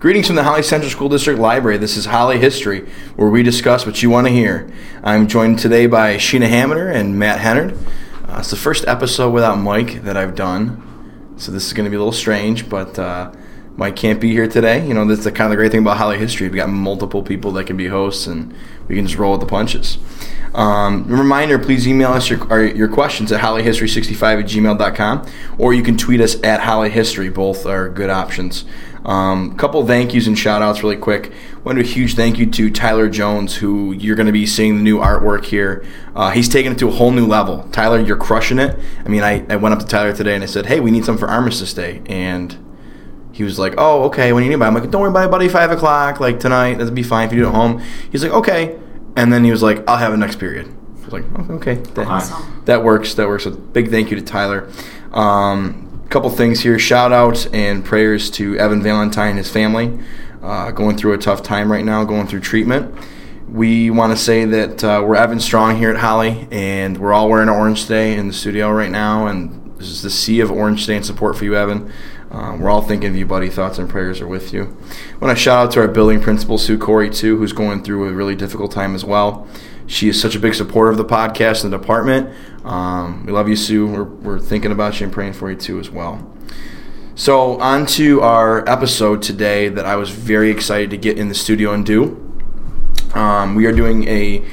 Greetings from the Holley Central School District Library. This is Holley History, where we discuss what you want to hear. I'm joined today by Sheena Haminer and Matt Hennard. Uh, it's the first episode without Mike that I've done, so this is going to be a little strange, but uh, Mike can't be here today. You know, that's the kind of the great thing about Holley History. We've got multiple people that can be hosts, and we can just roll with the punches. Um, reminder, please email us your, your questions at hollyhistory65 at gmail.com, or you can tweet us at hollyhistory. Both are good options. Um, couple thank yous and shout outs really quick. Want to a huge thank you to Tyler Jones, who you're going to be seeing the new artwork here. Uh, he's taken it to a whole new level. Tyler, you're crushing it. I mean, I, I went up to Tyler today and I said, hey, we need something for Armistice Day. And he was like, oh, okay, when you need by? I'm like, don't worry about it, buddy, 5 o'clock, like tonight. That'll be fine if you do it at home. He's like, okay. And then he was like, I'll have it next period. I was like, okay, that, awesome. that works. That works. So big thank you to Tyler. Um, couple things here. Shout out and prayers to Evan Valentine and his family, uh, going through a tough time right now, going through treatment. We want to say that uh, we're Evan Strong here at Holley, and we're all wearing orange today in the studio right now, and this is the sea of orange today and support for you, Evan. Um, we're all thinking of you, buddy. Thoughts and prayers are with you. I want to shout out to our building principal, Sue Corey, too, who's going through a really difficult time as well. She is such a big supporter of the podcast and the department. Um, we love you, Sue. We're, we're thinking about you and praying for you too as well. So, on to our episode today that I was very excited to get in the studio and do. Um, we are doing a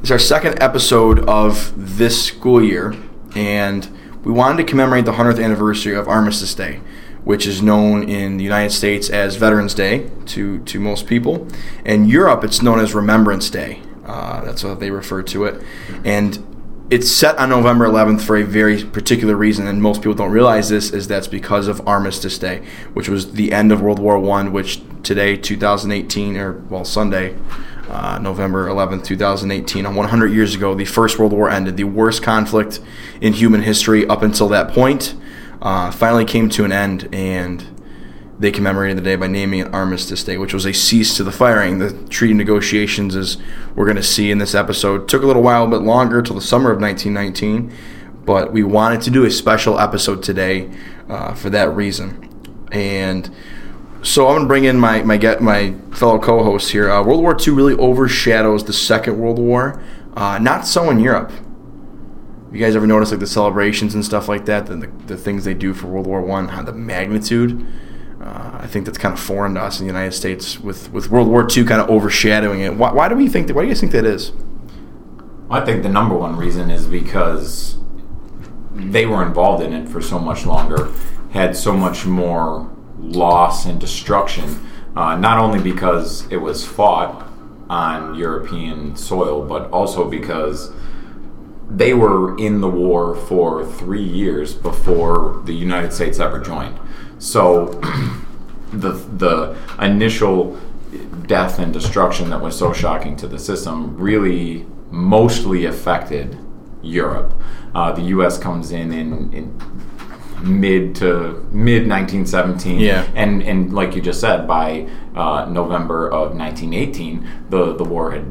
it's our second episode of this school year, and we wanted to commemorate the 100th anniversary of Armistice Day, which is known in the United States as Veterans Day to, to most people. In Europe, it's known as Remembrance Day. Uh, that's how they refer to it. And it's set on November 11th for a very particular reason, and most people don't realize this. Is that's because of Armistice Day, which was the end of World War One. Which today, 2018, or well, Sunday, uh, November 11th, 2018, on 100 years ago, the First World War ended. The worst conflict in human history up until that point uh, finally came to an end, and they commemorated the day by naming it Armistice Day, which was a cease to the firing. The treaty negotiations, as we're going to see in this episode, took a little while, a bit longer till the summer of 1919. But we wanted to do a special episode today uh, for that reason. And so I'm going to bring in my my get my fellow co-hosts here. Uh, World War II really overshadows the Second World War. Uh, not so in Europe. You guys ever notice like the celebrations and stuff like that, the, the, the things they do for World War One, how the magnitude uh, I think that's kind of foreign to us in the United States, with, with World War II kind of overshadowing it. Why, why do we think that? Why do you guys think that is? I think the number one reason is because they were involved in it for so much longer, had so much more loss and destruction. Uh, not only because it was fought on European soil, but also because they were in the war for three years before the United States ever joined. So the the initial death and destruction that was so shocking to the system really mostly affected Europe. Uh, the U.S. comes in in, in mid to mid 1917 yeah and and like you just said by uh, november of 1918 the the war had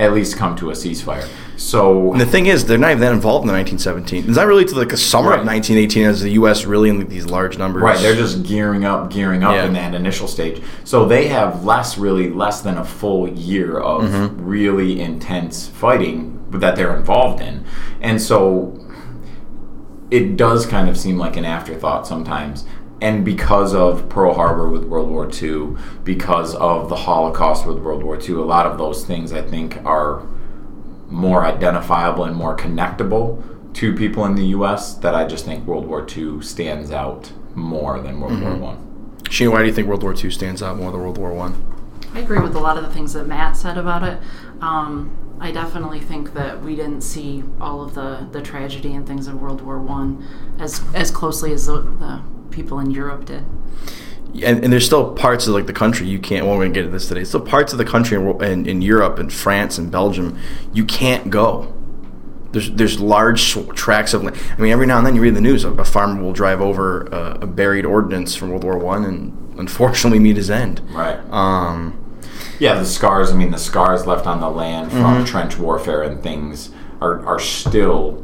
at least come to a ceasefire. So and the thing is, they're not even that involved in the 1917. It's not really to like the summer right. of 1918 as the U.S. really in these large numbers. Right, they're just gearing up, gearing up yeah. in that initial stage. So they have less, really less than a full year of mm-hmm. really intense fighting that they're involved in, and so it does kind of seem like an afterthought sometimes and because of Pearl Harbor with World War II, because of the Holocaust with World War II, a lot of those things I think are more identifiable and more connectable to people in the U.S. That I just think World War II stands out more than World mm-hmm. War One. Shane, why do you think World War II stands out more than World War One? I? I agree with a lot of the things that Matt said about it. Um, I definitely think that we didn't see all of the, the tragedy and things of World War One as as closely as the, the people in Europe did. And, and, there's still parts of like the country you can't. Well, we're gonna get to this today. Still parts of the country in, in, in Europe and France and Belgium you can't go. There's there's large tracts of land. I mean, every now and then you read the news. A, a farmer will drive over a, a, buried ordnance from World War One and unfortunately meet his end. Right. Um, yeah, the scars. I mean, the scars left on the land from mm-hmm. trench warfare and things are are still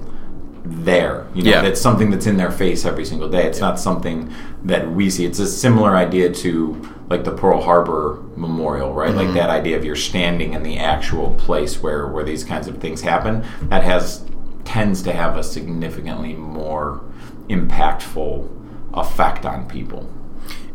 there. You know, yeah. it's something that's in their face every single day. It's yeah. not something that we see. It's a similar idea to like the Pearl Harbor Memorial, right? Like that idea of you're standing in the actual place where where these kinds of things happen. That has tends to have a significantly more impactful effect on people.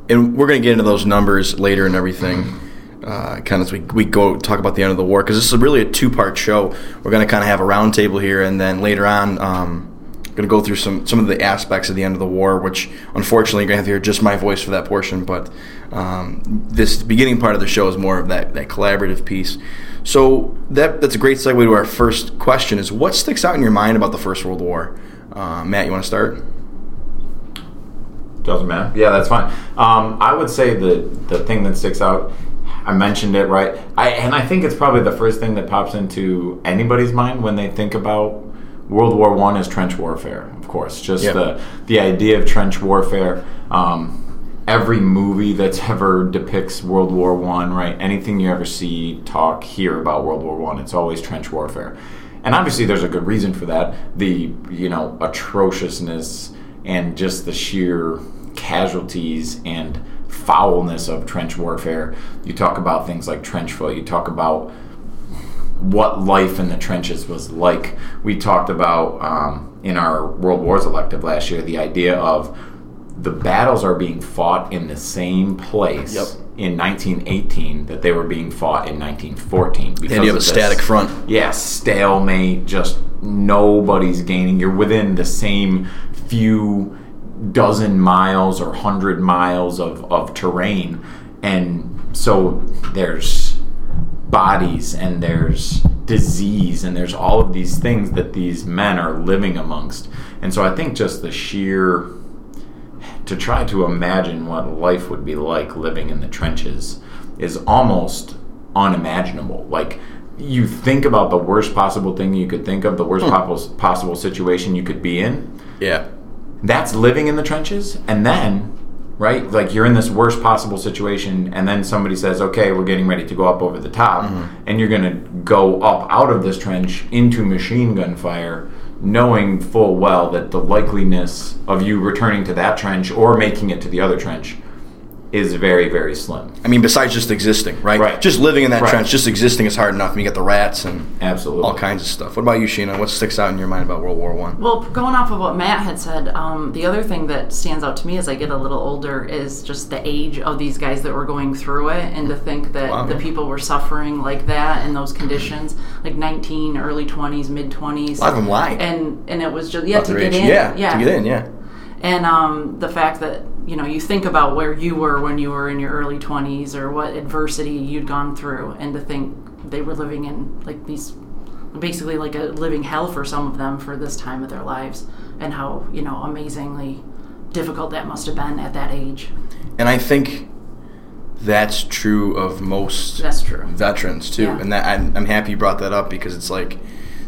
and we're going to get into those numbers later and everything. Uh, kind of as we, we go talk about the end of the war because this is really a two part show. We're going to kind of have a roundtable here, and then later on, um, going to go through some some of the aspects of the end of the war, which unfortunately you're going to have to hear just my voice for that portion. But um, this beginning part of the show is more of that that collaborative piece. So that that's a great segue to our first question: is what sticks out in your mind about the First World War? Uh, Matt, you want to start? Doesn't matter. Yeah, that's fine. Um, I would say the the thing that sticks out. I mentioned it right. I and I think it's probably the first thing that pops into anybody's mind when they think about World War One is trench warfare. Of course, just Yep. the the idea of trench warfare. Um, every movie that's ever depicts World War One, right? Anything you ever see, talk, hear about World War One, it's always trench warfare. And obviously, there's a good reason for that. The you know atrociousness and just the sheer casualties and foulness of trench warfare. You talk about things like trench foot. You talk about what life in the trenches was like. We talked about um, in our World Wars elective last year the idea of the battles are being fought in the same place Yep. in 1918 that they were being fought in 1914. Because And you have a this- static front. yeah, stalemate, just nobody's gaining. You're within the same few dozen miles or hundred miles of, of terrain. And so there's bodies and there's disease and there's all of these things that these men are living amongst. And so I think just the sheer to try to imagine what life would be like living in the trenches is almost unimaginable. Like you think about the worst possible thing you could think of, the worst hmm. pos- possible situation you could be in. Yeah. That's living in the trenches, and then, right, like you're in this worst possible situation, and then somebody says, "Okay, we're getting ready to go up over the top," mm-hmm. and you're gonna go up out of this trench into machine gun fire, knowing full well that the likeliness of you returning to that trench or making it to the other trench is very, very slim. I mean, besides just existing, right? Right. Just living in that Right. trench, just existing is hard enough. And you get the rats and Absolutely. all kinds of stuff. What about you, Sheena? What sticks out in your mind about World War One? Well, going off of what Matt had said, um, the other thing that stands out to me as I get a little older is just the age of these guys that were going through it, and to think that Wow. the people were suffering like that in those conditions, like 19, early 20s, mid 20s. A lot of them lied. And and it was just yeah About to their get age. in, Yeah, to get in, yeah. and um, the fact that you know you think about where you were when you were in your early 20s or what adversity you'd gone through and to think they were living in like these basically like a living hell for some of them for this time of their lives and how you know amazingly difficult that must have been at that age And I think that's true of most that's true veterans too. Yeah. And that I'm, I'm happy you brought that up because it's like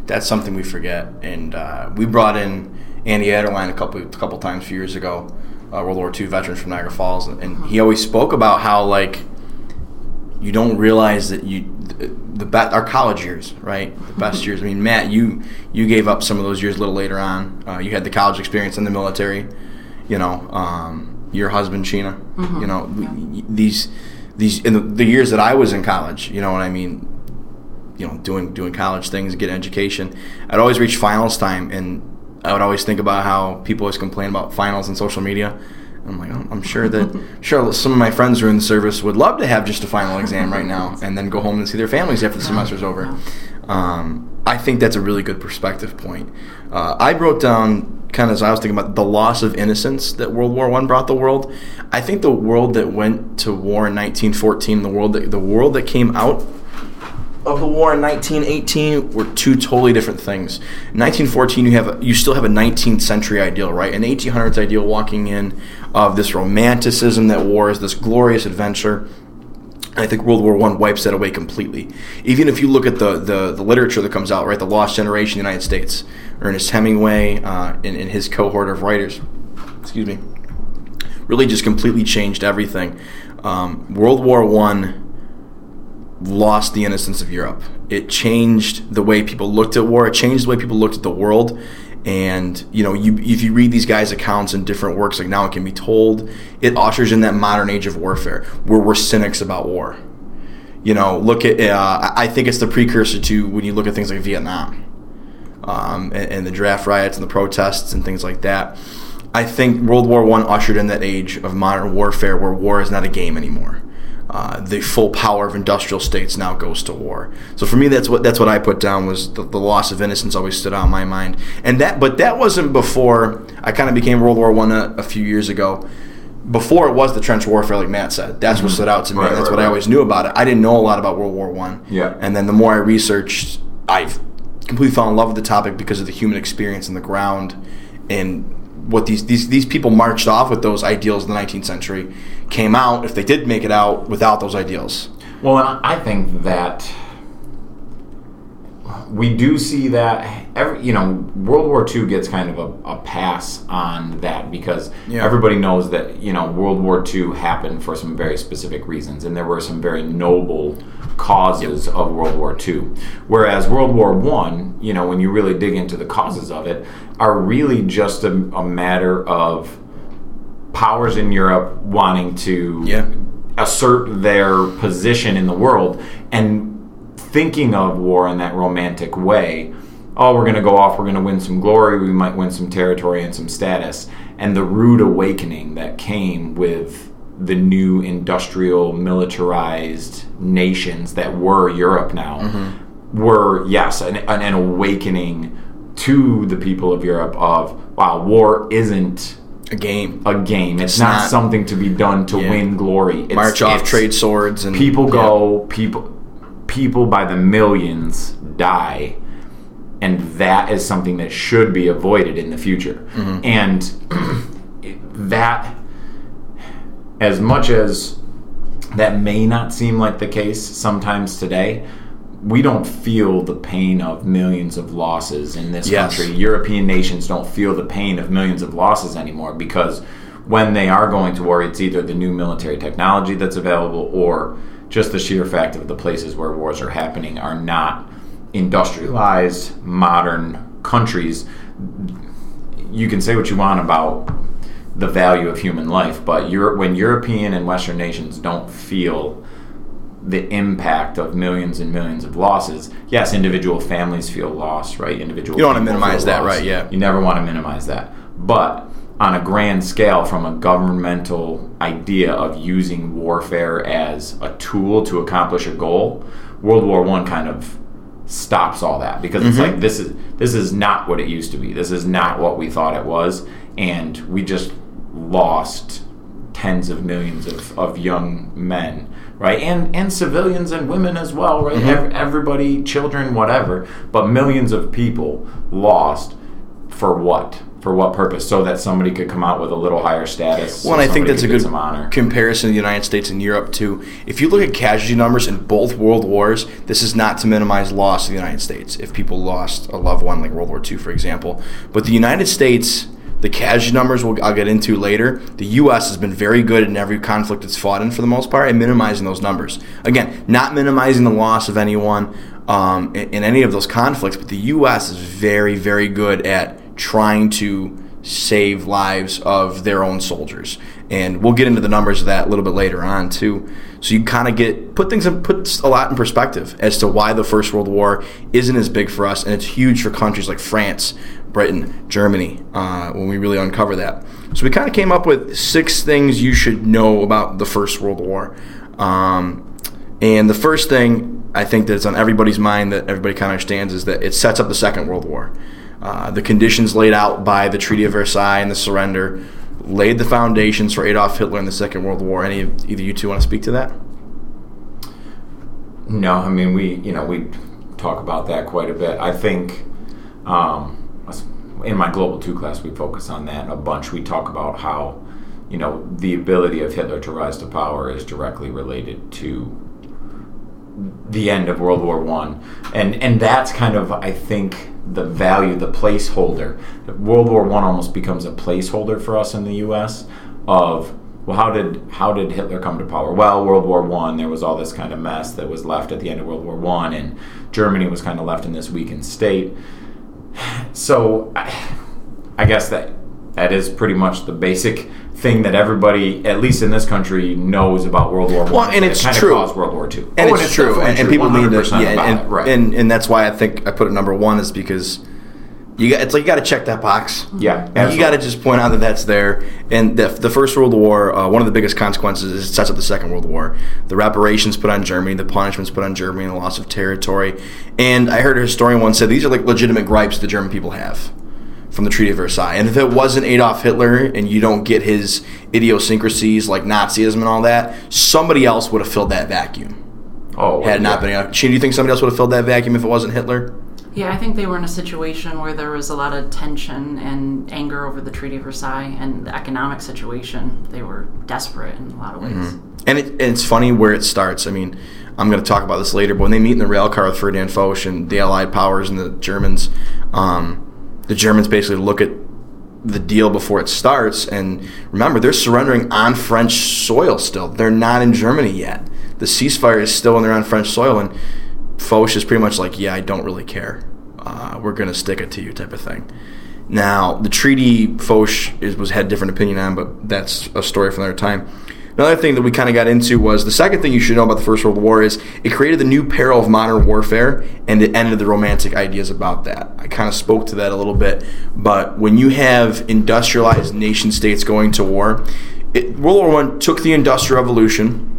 that's something we forget. And uh, we brought in Andy Adderline a couple a couple times a few years ago, uh, World War II veterans from Niagara Falls, and, and he always spoke about how like you don't realize that you the, the be- our college years, right? The best years. I mean, Matt, you you gave up some of those years a little later on. Uh, you had the college experience in the military. You know, um, your husband, Sheena. You know, we- these these in the, the years that I was in college. You know what I mean? You know, doing doing college things, getting education. I'd always reach finals time, and I would always think about how people always complain about finals and social media. I'm like, I'm I'm sure that sure some of my friends who are in the service would love to have just a final exam right now and then go home and see their families after the semester's over. Um, I think that's a really good perspective point. Uh, I wrote down kind of as I was thinking about the loss of innocence that World War One brought the world. I think the world that went to war in 1914, the world that the world that came out of the war in 1918 were two totally different things. In 1914, you have you still have a 19th century ideal, right? An 1800s ideal walking in of this romanticism that war is this glorious adventure. I think World War One wipes that away completely. Even if you look at the, the, the literature that comes out, right, the Lost Generation, of the United States, Ernest Hemingway, uh, and, and his cohort of writers, excuse me, really just completely changed everything. Um, World War One lost the innocence of Europe. It changed the way people looked at war. It changed the way people looked at the world. And you know, you if you read these guys' accounts in different works, like now it can be told, it ushers in that modern age of warfare where we're cynics about war. You know, look at uh, I think it's the precursor to when you look at things like Vietnam um, and, and the draft riots and the protests and things like that. I think World War One ushered in that age of modern warfare where war is not a game anymore. Uh, the full power of industrial states now goes to war. So for me, that's what that's what I put down was the, the loss of innocence always stood out in my mind. And that, but that wasn't before I kind of became World War One a, a, few years ago. Before it was the trench warfare, like Matt said, that's mm-hmm. what stood out to me. Right, that's right, what right. I always knew about it. I didn't know a lot about World War One. Yeah. And then the more I researched, I completely fell in love with the topic because of the human experience in the ground and what these, these these people marched off with those ideals in the 19th century came out if they did make it out without those ideals well and i think that we do see that every you know world war ii gets kind of a, a pass on that because yeah. everybody knows that you know world war ii happened for some very specific reasons and there were some very noble causes yep. of World War II. Whereas World War One, you know, when you really dig into the causes of it, are really just a, a matter of powers in Europe wanting to yeah. assert their position in the world and thinking of war in that romantic way. Oh, we're going to go off, we're going to win some glory, we might win some territory and some status. And the rude awakening that came with the new industrial militarized nations that were Europe now mm-hmm. were yes an, an, awakening to the people of Europe of wow war isn't a game a game it's, it's not, not, something to be done to yeah. win glory it's, march off trade swords and people go yeah. people people by the millions die and that is something that should be avoided in the future mm-hmm. and that as much as that may not seem like the case sometimes today, we don't feel the pain of millions of losses in this yes. country. European nations don't feel the pain of millions of losses anymore because when they are going to war, it's either the new military technology that's available or just the sheer fact of the places where wars are happening are not industrialized, modern countries. You can say what you want about the value of human life. But Europe, when European and Western nations don't feel the impact of millions and millions of losses, yes, individual families feel lost, right? Individual. You don't want to minimize that, right? Yeah. You never want to minimize that, but on a grand scale, from a governmental idea of using warfare as a tool to accomplish a goal, World War One kind of stops all that because it's mm-hmm. like this is this is not what it used to be. This is not what we thought it was, and we just lost tens of millions of, of young men right? And and civilians and women as well right? Mm-hmm. everybody children whatever. But millions of people lost for what? For what purpose? So that somebody could come out with a little higher status well i think that's a good comparison to the united states and europe too. If you look at casualty numbers in both world wars this is not to minimize loss in the united states if people lost a loved one like world war ii for example. But the united states the casualty numbers we'll, I'll get into later. The U.S. has been very good in every conflict it's fought in for the most part at minimizing those numbers. Again, not minimizing the loss of anyone um, in, in any of those conflicts, but the U.S. is very, very good at trying to save lives of their own soldiers. And we'll get into the numbers of that a little bit later on too. So you kind of get put things in, puts a lot in perspective as to why the First World War isn't as big for us, and it's huge for countries like France, Britain, Germany, uh, when we really uncover that. So we kind of came up with six things you should know about the First World War. Um, and the first thing I think that's on everybody's mind that everybody kind of understands is that it sets up the Second World War. Uh, the conditions laid out by the Treaty of Versailles and the surrender laid the foundations for Adolf Hitler in the Second World War. Any either you two want to speak to that? No, I mean we you know we talk about that quite a bit. I think um, in my Global Two class we focus on that a bunch. We talk about how you know the ability of Hitler to rise to power is directly related to the end of World War One, and and that's kind of I think the value, the placeholder. World War One almost becomes a placeholder for us in the U.S. of well, how did how did Hitler come to power? Well, World War One, there was all this kind of mess that was left at the end of World War One, and Germany was kind of left in this weakened state. So, I, I guess that that is pretty much the basic thing that everybody, at least in this country, knows about World War One. Well, and it's kind true. of caused World War Two. and Oh, it's, true, definitely and, and people need to, yeah, and, it, right? and and that's why I think I put it number one is because you got it's like you got to check that box. yeah, And you got to just point out that that's there. And the, the First World War, uh, one of the biggest consequences is it sets up the Second World War. The reparations put on Germany, the punishments put on Germany, the loss of territory. And I heard a historian once say these are like legitimate gripes the German people have from the Treaty of Versailles. And if it wasn't Adolf Hitler and you don't get his idiosyncrasies like Nazism and all that, somebody else would have filled that vacuum. Oh, Had it not yeah. been. Shane, do you think somebody else would have filled that vacuum if it wasn't Hitler? Yeah, I think they were in a situation where there was a lot of tension and anger over the Treaty of Versailles and the economic situation. They were desperate in a lot of ways. And, it, and it's funny where it starts. I mean, I'm going to talk about this later, but when they meet in the rail car with Ferdinand Foch and the Allied powers and the Germans, um, the Germans basically look at the deal before it starts. And remember, they're surrendering on French soil still. They're not in Germany yet. The ceasefire is still when they're on French soil. And Foch is pretty much like, yeah, I don't really care. Uh, we're going to stick it to you, type of thing. Now, the treaty Foch is, was had different opinion on, but that's a story from another time. Another thing that we kind of got into was the second thing you should know about the First World War is it created the new peril of modern warfare and it ended the romantic ideas about that. I kind of spoke to that a little bit, but when you have industrialized nation states going to war, it, World War One took the Industrial Revolution,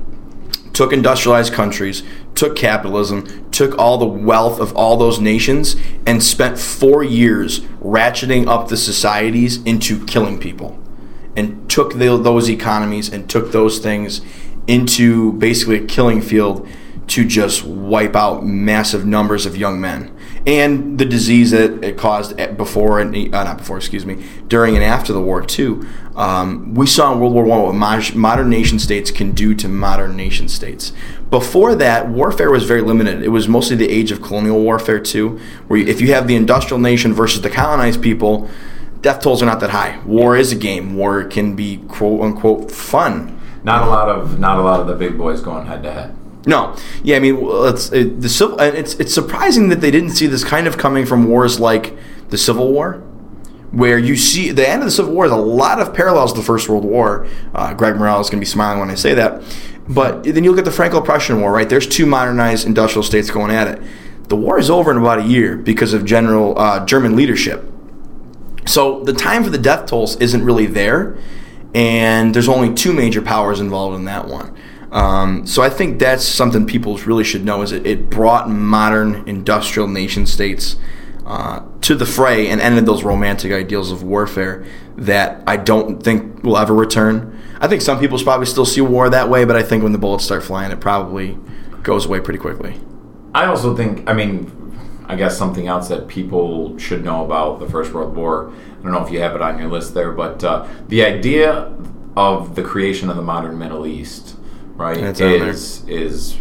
took industrialized countries, took capitalism, took all the wealth of all those nations, and spent four years ratcheting up the societies into killing people. And took the, those economies and took those things into basically a killing field to just wipe out massive numbers of young men. And the disease that it caused before and uh, not before, excuse me, during and after the war too. Um, we saw in World War One what mod- modern nation states can do to modern nation states. Before that, warfare was very limited. It was mostly the age of colonial warfare too, where if you have the industrial nation versus the colonized people, death tolls are not that high. War is a game. War can be quote unquote fun. Not a lot of not a lot of the big boys going head to head. No, yeah, I mean, it's it, the civil. It's it's surprising that they didn't see this kind of coming from wars like the Civil War, where you see the end of the Civil War is a lot of parallels to the First World War. Uh, Greg Morrell is going to be smiling when I say that, but then you look at the Franco-Prussian War, right? There's two modernized industrial states going at it. The war is over in about a year because of general uh, German leadership. So the time for the death tolls isn't really there, and there's only two major powers involved in that one. Um, so I think that's something people really should know is it, it brought modern industrial nation states uh, to the fray and ended those romantic ideals of warfare that I don't think will ever return. I think some people probably still see war that way, but I think when the bullets start flying, it probably goes away pretty quickly. I also think, I mean, I guess something else that people should know about the First World War. I don't know if you have it on your list there, but uh, the idea of the creation of the modern Middle East, right, is is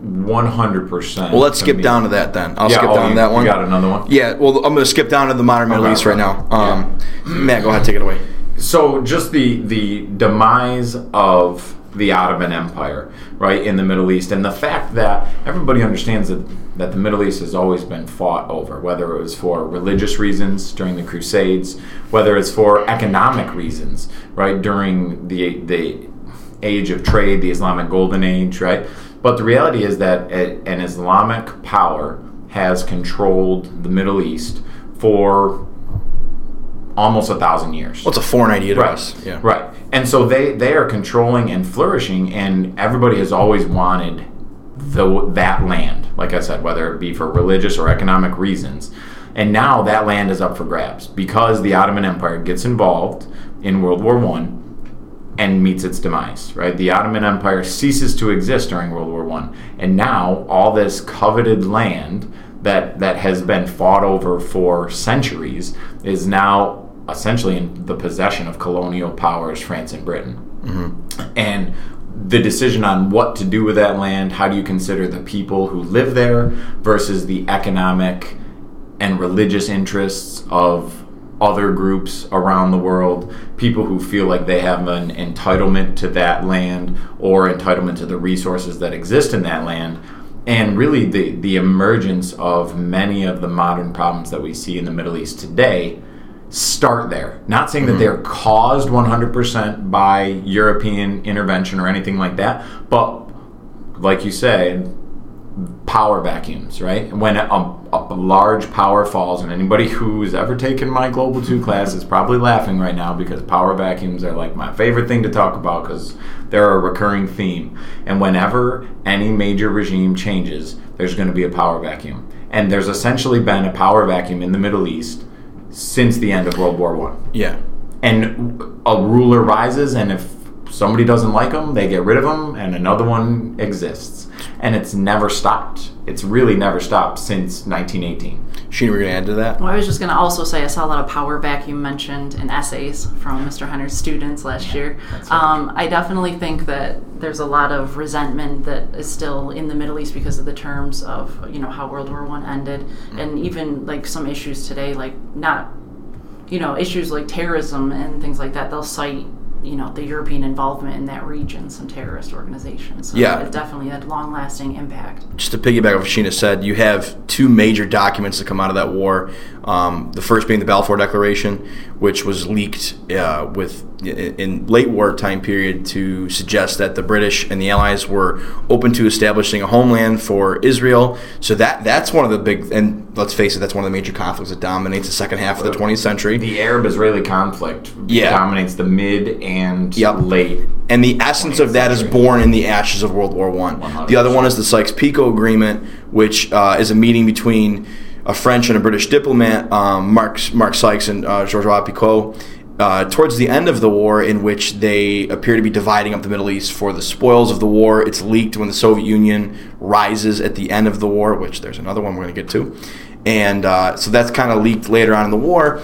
one hundred percent. Well, let's skip down to that then. I'll Yeah, skip oh, down you- to that you one. got another one? Yeah, well, I'm going to skip down to the modern Middle Okay, East right now. Um, Matt, go ahead, take it away. So, just the the demise of the Ottoman Empire, right, in the Middle East, and the fact that everybody understands that that the Middle East has always been fought over, whether it was for religious reasons during the Crusades, whether it's for economic reasons, right, during the the age of trade, the Islamic Golden Age, right. But the reality is that an Islamic power has controlled the Middle East for almost a thousand years. What's a foreign idea to Right. us? Yeah. Right. And so they they are controlling and flourishing, and everybody has always wanted the that land. Like I said, whether it be for religious or economic reasons, and now that land is up for grabs because the Ottoman Empire gets involved in World War One and meets its demise. Right. The Ottoman Empire ceases to exist during World War One, and now all this coveted land that that has been fought over for centuries is now essentially in the possession of colonial powers, France and Britain. Mm-hmm. And the decision on what to do with that land, how do you consider the people who live there versus the economic and religious interests of other groups around the world, people who feel like they have an entitlement to that land or entitlement to the resources that exist in that land. and really the the emergence of many of the modern problems that we see in the Middle East today start there. Not saying that mm-hmm. they're caused 100% by European intervention or anything like that, but like you said, power vacuums, right? When a, a large power falls, and anybody who's ever taken my Global 2 class is probably laughing right now because power vacuums are like my favorite thing to talk about because they're a recurring theme. And whenever any major regime changes, there's going to be a power vacuum. And there's essentially been a power vacuum in the Middle East since the end of World War One. Yeah. And a ruler rises, and if somebody doesn't like them, they get rid of them, and another one exists. And it's never stopped. It's really never stopped since 1918. Sheena, we're going to add to that? Well, I was just going to also say I saw a lot of power vacuum mentioned in essays from Mr. Hunter's students last year. right. Um, I definitely think that there's a lot of resentment that is still in the Middle East because of the terms of you know how World War One ended, and even like some issues today, like not you know issues like terrorism and things like that. They'll cite you know the European involvement in that region, some terrorist organizations. So Yeah. it definitely had long-lasting impact. just to piggyback off what Sheena said, you have two major documents that come out of that war. Um, the first being the Balfour Declaration, which was leaked uh, with in, in late war time period to suggest that the British and the Allies were open to establishing a homeland for Israel. So that that's one of the big and let's face it, that's one of the major conflicts that dominates the second half of the 20th century. The Arab-Israeli conflict Yeah. dominates the mid and Yep. late. and the essence of that is born in the ashes of World War One. The other one is the Sykes-Picot Agreement, which uh, is a meeting between a French and a British diplomat, um, Mark Mark Sykes and uh, Georges Picot. Uh, towards the end of the war, in which they appear to be dividing up the Middle East for the spoils of the war, it's leaked when the Soviet Union rises at the end of the war, which there's another one we're going to get to, and uh, so that's kind of leaked later on in the war.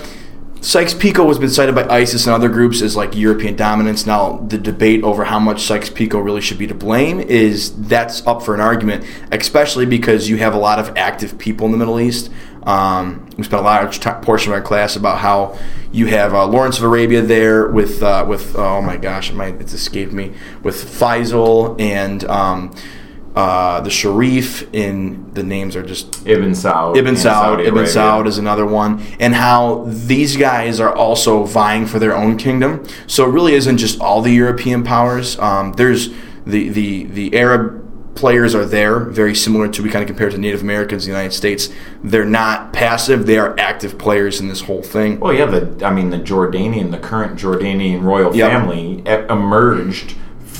Sykes-Picot has been cited by ISIS and other groups as like European dominance. Now, the debate over how much Sykes-Picot really should be to blame is that's up for an argument, especially because you have a lot of active people in the Middle East. Um, we spent a large t- portion of our class about how you have uh, Lawrence of Arabia there with uh, with oh my gosh, it's escaped me with Faisal and um, uh, the Sharif. In the names are just Ibn Saud. Ibn Saud, Ibn Arabia. Saud is another one, and how these guys are also vying for their own kingdom. So it really isn't just all the European powers. Um, there's the the the Arab players are there, very similar to we kind of compare to Native Americans in the United States. They're not passive; they are active players in this whole thing. Well, yeah, the I mean the Jordanian, the current Jordanian royal Yep. family emerged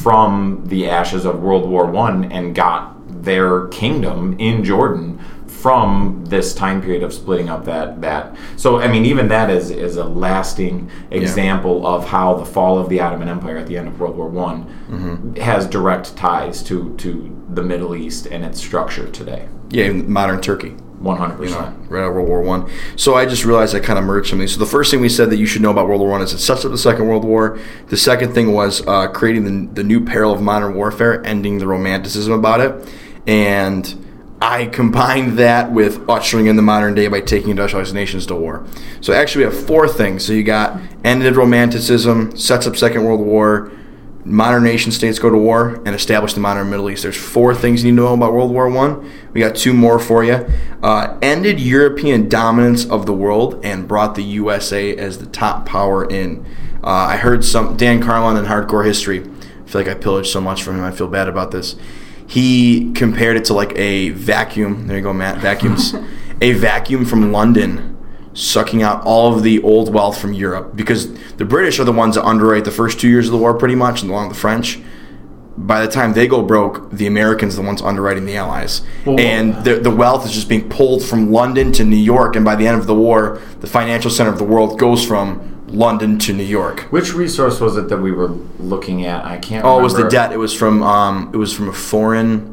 from the ashes of World War One and got their kingdom in Jordan from this time period of splitting up that that. So I mean, even that is is a lasting example of how the fall of the Ottoman Empire at the end of World War One Mm-hmm. has direct ties to to the Middle East and its structure today. Yeah, in modern Turkey. One hundred you know, percent. right out of World War One. So I just realized I kind of merged something. So the first thing we said that you should know about World War One is it sets up the Second World War. The second thing was uh, creating the, the new peril of modern warfare, ending the romanticism about it, and I combined that with ushering in the modern day by taking industrialized nations to war. So actually, we have four things. So you got ended romanticism, sets up Second World War, modern nation states go to war and establish the modern Middle East. There's four things you need to know about World War One. We got two more for you. Uh, ended European dominance of the world and brought the USA as the top power in. Uh, I heard some Dan Carlin in Hardcore History. I feel like I pillaged so much from him. I feel bad about this. He compared it to like a vacuum. There you go, Matt. Vacuums. a vacuum from London sucking out all of the old wealth from Europe because the British are the ones that underwrite the first two years of the war pretty much, and along with the French. By the time they go broke, the Americans are the ones underwriting the Allies, Well, and the, the wealth is just being pulled from London to New York. And by the end of the war, the financial center of the world goes from London to New York. Which resource was it that we were looking at? I can't. Oh, it was the debt. It was from um, it was from a foreign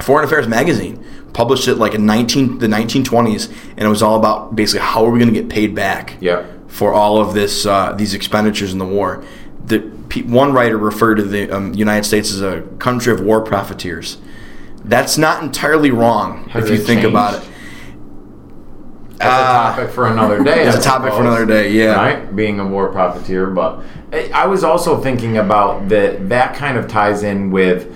Foreign Affairs magazine. Published it like in nineteen the nineteen twenties, and it was all about basically how are we going to get paid back Yeah. for all of this uh, these expenditures in the war. The one writer referred to the um, United States as a country of war profiteers. That's not entirely wrong Has if you think about it. changed? That's a topic for another day. It's I a topic for another day, yeah. Right, being a war profiteer, but I I was also thinking about that. That kind of ties in with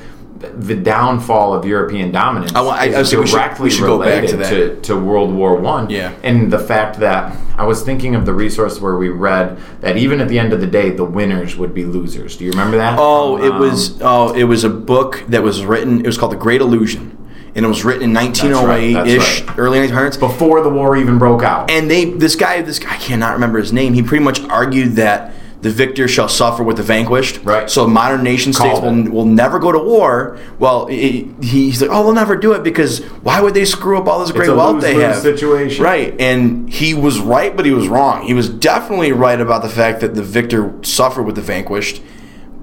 the downfall of European dominance I I- I is was thinking we should- directly should go back to related to, to World War One. Yeah. and the fact that I was thinking of the resource where we read that even at the end of the day, the winners would be losers. Do you remember that? Oh, From, it um, was oh, it was a book that was written. It was called The Great Illusion, and it was written in 1908 that's ish, right. early 1900s. before the war even broke out. And they, this guy, this guy, I cannot remember his name. He pretty much argued that the victor shall suffer with the vanquished. Right. So modern nation states will, it. will never go to war. Well, it, he's like, oh, they'll never do it because why would they screw up all this great wealth they have? situation. Right. And he was right, but he was wrong. He was definitely right about the fact that the victor suffered with the vanquished,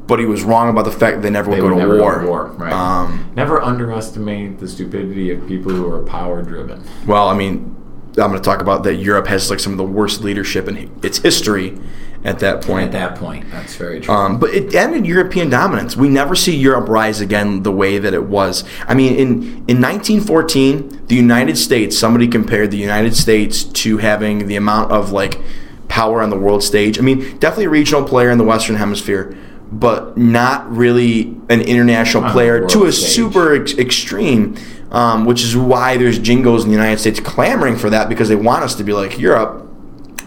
but he was wrong about the fact that they never They would go to never war. go to war. Right. Um, never underestimate the stupidity of people who are power driven. Well, I mean, I'm going to talk about that Europe has like some of the worst leadership in its history at that point. At that point, that's very true. Um, but it ended European dominance. We never see Europe rise again the way that it was. I mean, in, in 1914, the United States, somebody compared the United States to having the amount of like power on the world stage. I mean, definitely a regional player in the Western Hemisphere, but not really an international On player to a stage. super ex- extreme. Um, which is why there's jingos in the United States clamoring for that because they want us to be like Europe,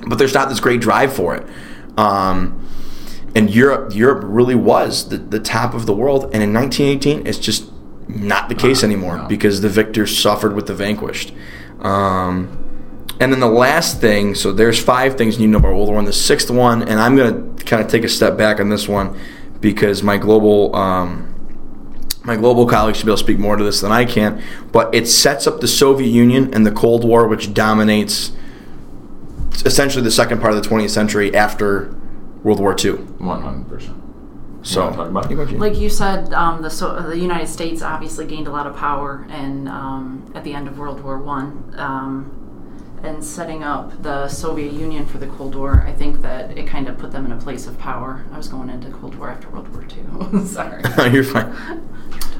but there's not this great drive for it. Um, and Europe, Europe really was the, the top of the world. And in 1918, it's just not the case anymore no. because the victors suffered with the vanquished. Um, and then the last thing, so there's five things you need to know about World War One. The sixth one, and I'm going to kind of take a step back on this one because my global um, my global colleagues should be able to speak more to this than I can. But it sets up the Soviet Union and the Cold War, which dominates essentially the second part of the 20th century after World War II. One hundred percent. So, about? You. Like you said, um, the so, the United States obviously gained a lot of power, and um, at the end of World War One, um, and setting up the Soviet Union for the Cold War, I think that it kind of put them in a place of power. I was going into Cold War after World War Two. Sorry. You're fine.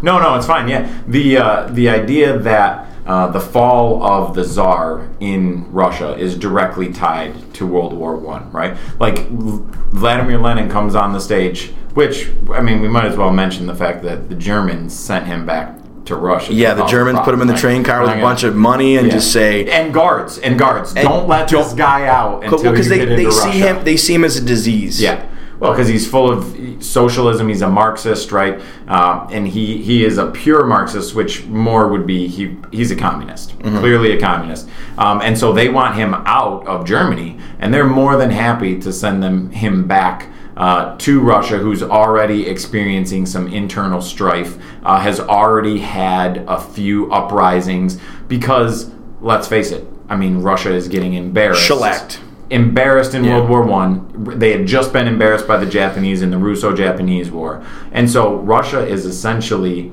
No, no, it's fine. Yeah, the uh, the idea that uh, the fall of the czar in Russia is directly tied to World War One, right? Like Vladimir Lenin comes on the stage, which I mean, we might as well mention the fact that the Germans sent him back to Russia. Yeah, the Germans put him in the train car with a bunch of money and Yeah. just say, and guards and guards don't let this don't- guy out until because you they, they see Russia. him they see him as a disease. Yeah. Well, because he's full of socialism, he's a Marxist, right? Um, and he he is a pure Marxist, which more would be he he's a communist, clearly a communist. Um, and so they want him out of Germany, and they're more than happy to send them him back. Uh, to Russia, who's already experiencing some internal strife, uh, has already had a few uprisings because, let's face it, I mean, Russia is getting embarrassed Shellacked. Embarrassed in Yeah. World War One. They had just been embarrassed by the Japanese in the Russo-Japanese War, and so Russia is essentially